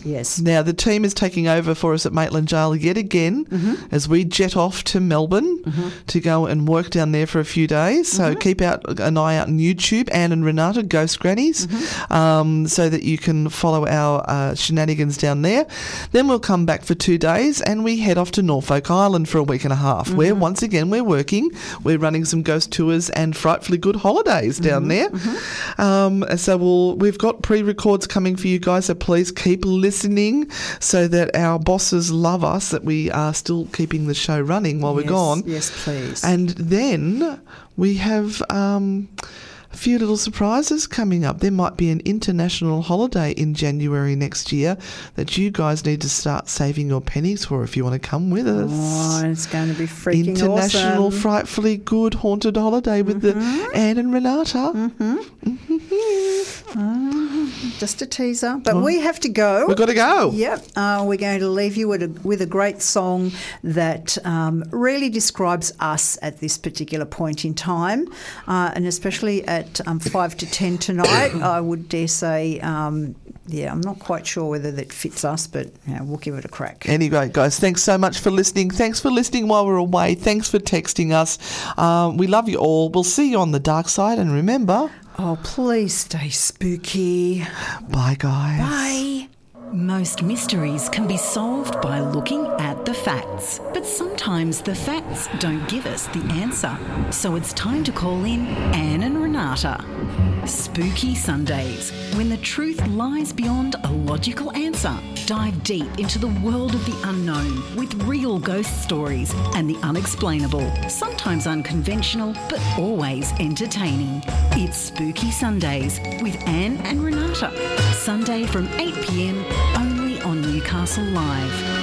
Yes. Now, the team is taking over for us at Maitland Jail yet again Mm-hmm. as we jet off to Melbourne to go and work down there for a few days. So Mm-hmm. keep out an eye out on YouTube, Anne and Renata, Ghost Grannies, Mm-hmm. um, so that you can follow our uh, shenanigans down there. Then we'll come back for two days and we head off to Norfolk Island for a week and a half, Mm-hmm. where once again we're working. We're running some ghost tours and frightfully good holidays down Mm-hmm. there. Um, so we'll, we've got pre-records coming for you guys, so please keep listening so that our bosses love us, that we are still keeping the show running while we're gone. Yes, please. And then we have um, a few little surprises coming up. There might be an international holiday in January next year that you guys need to start saving your pennies for if you want to come with us. oh, it's going to be freaking International awesome. Frightfully Good Haunted Holiday with the Anne and Renata. Just a teaser. But we have to go. We've got to go. Yep, uh, we're going to leave you with a, with a great song that um, really describes us at this particular point in time, uh, and especially at um, five to ten tonight. (coughs) I would dare say, um, yeah, I'm not quite sure whether that fits us, but you know, we'll give it a crack. Anyway, guys, thanks so much for listening. Thanks for listening while we're away. Thanks for texting us. Um, we love you all. We'll see you on the dark side. And remember, Oh, please stay spooky. bye, guys. Bye. Most mysteries can be solved by looking at the facts. But sometimes the facts don't give us the answer. So it's time to call in Anne and Renata. Spooky Sundays, when the truth lies beyond a logical answer. Dive deep into the world of the unknown with real ghost stories and the unexplainable. Sometimes unconventional, but always entertaining. It's Spooky Sundays with Anne and Renata. Sunday from 8 pm only on Newcastle Live.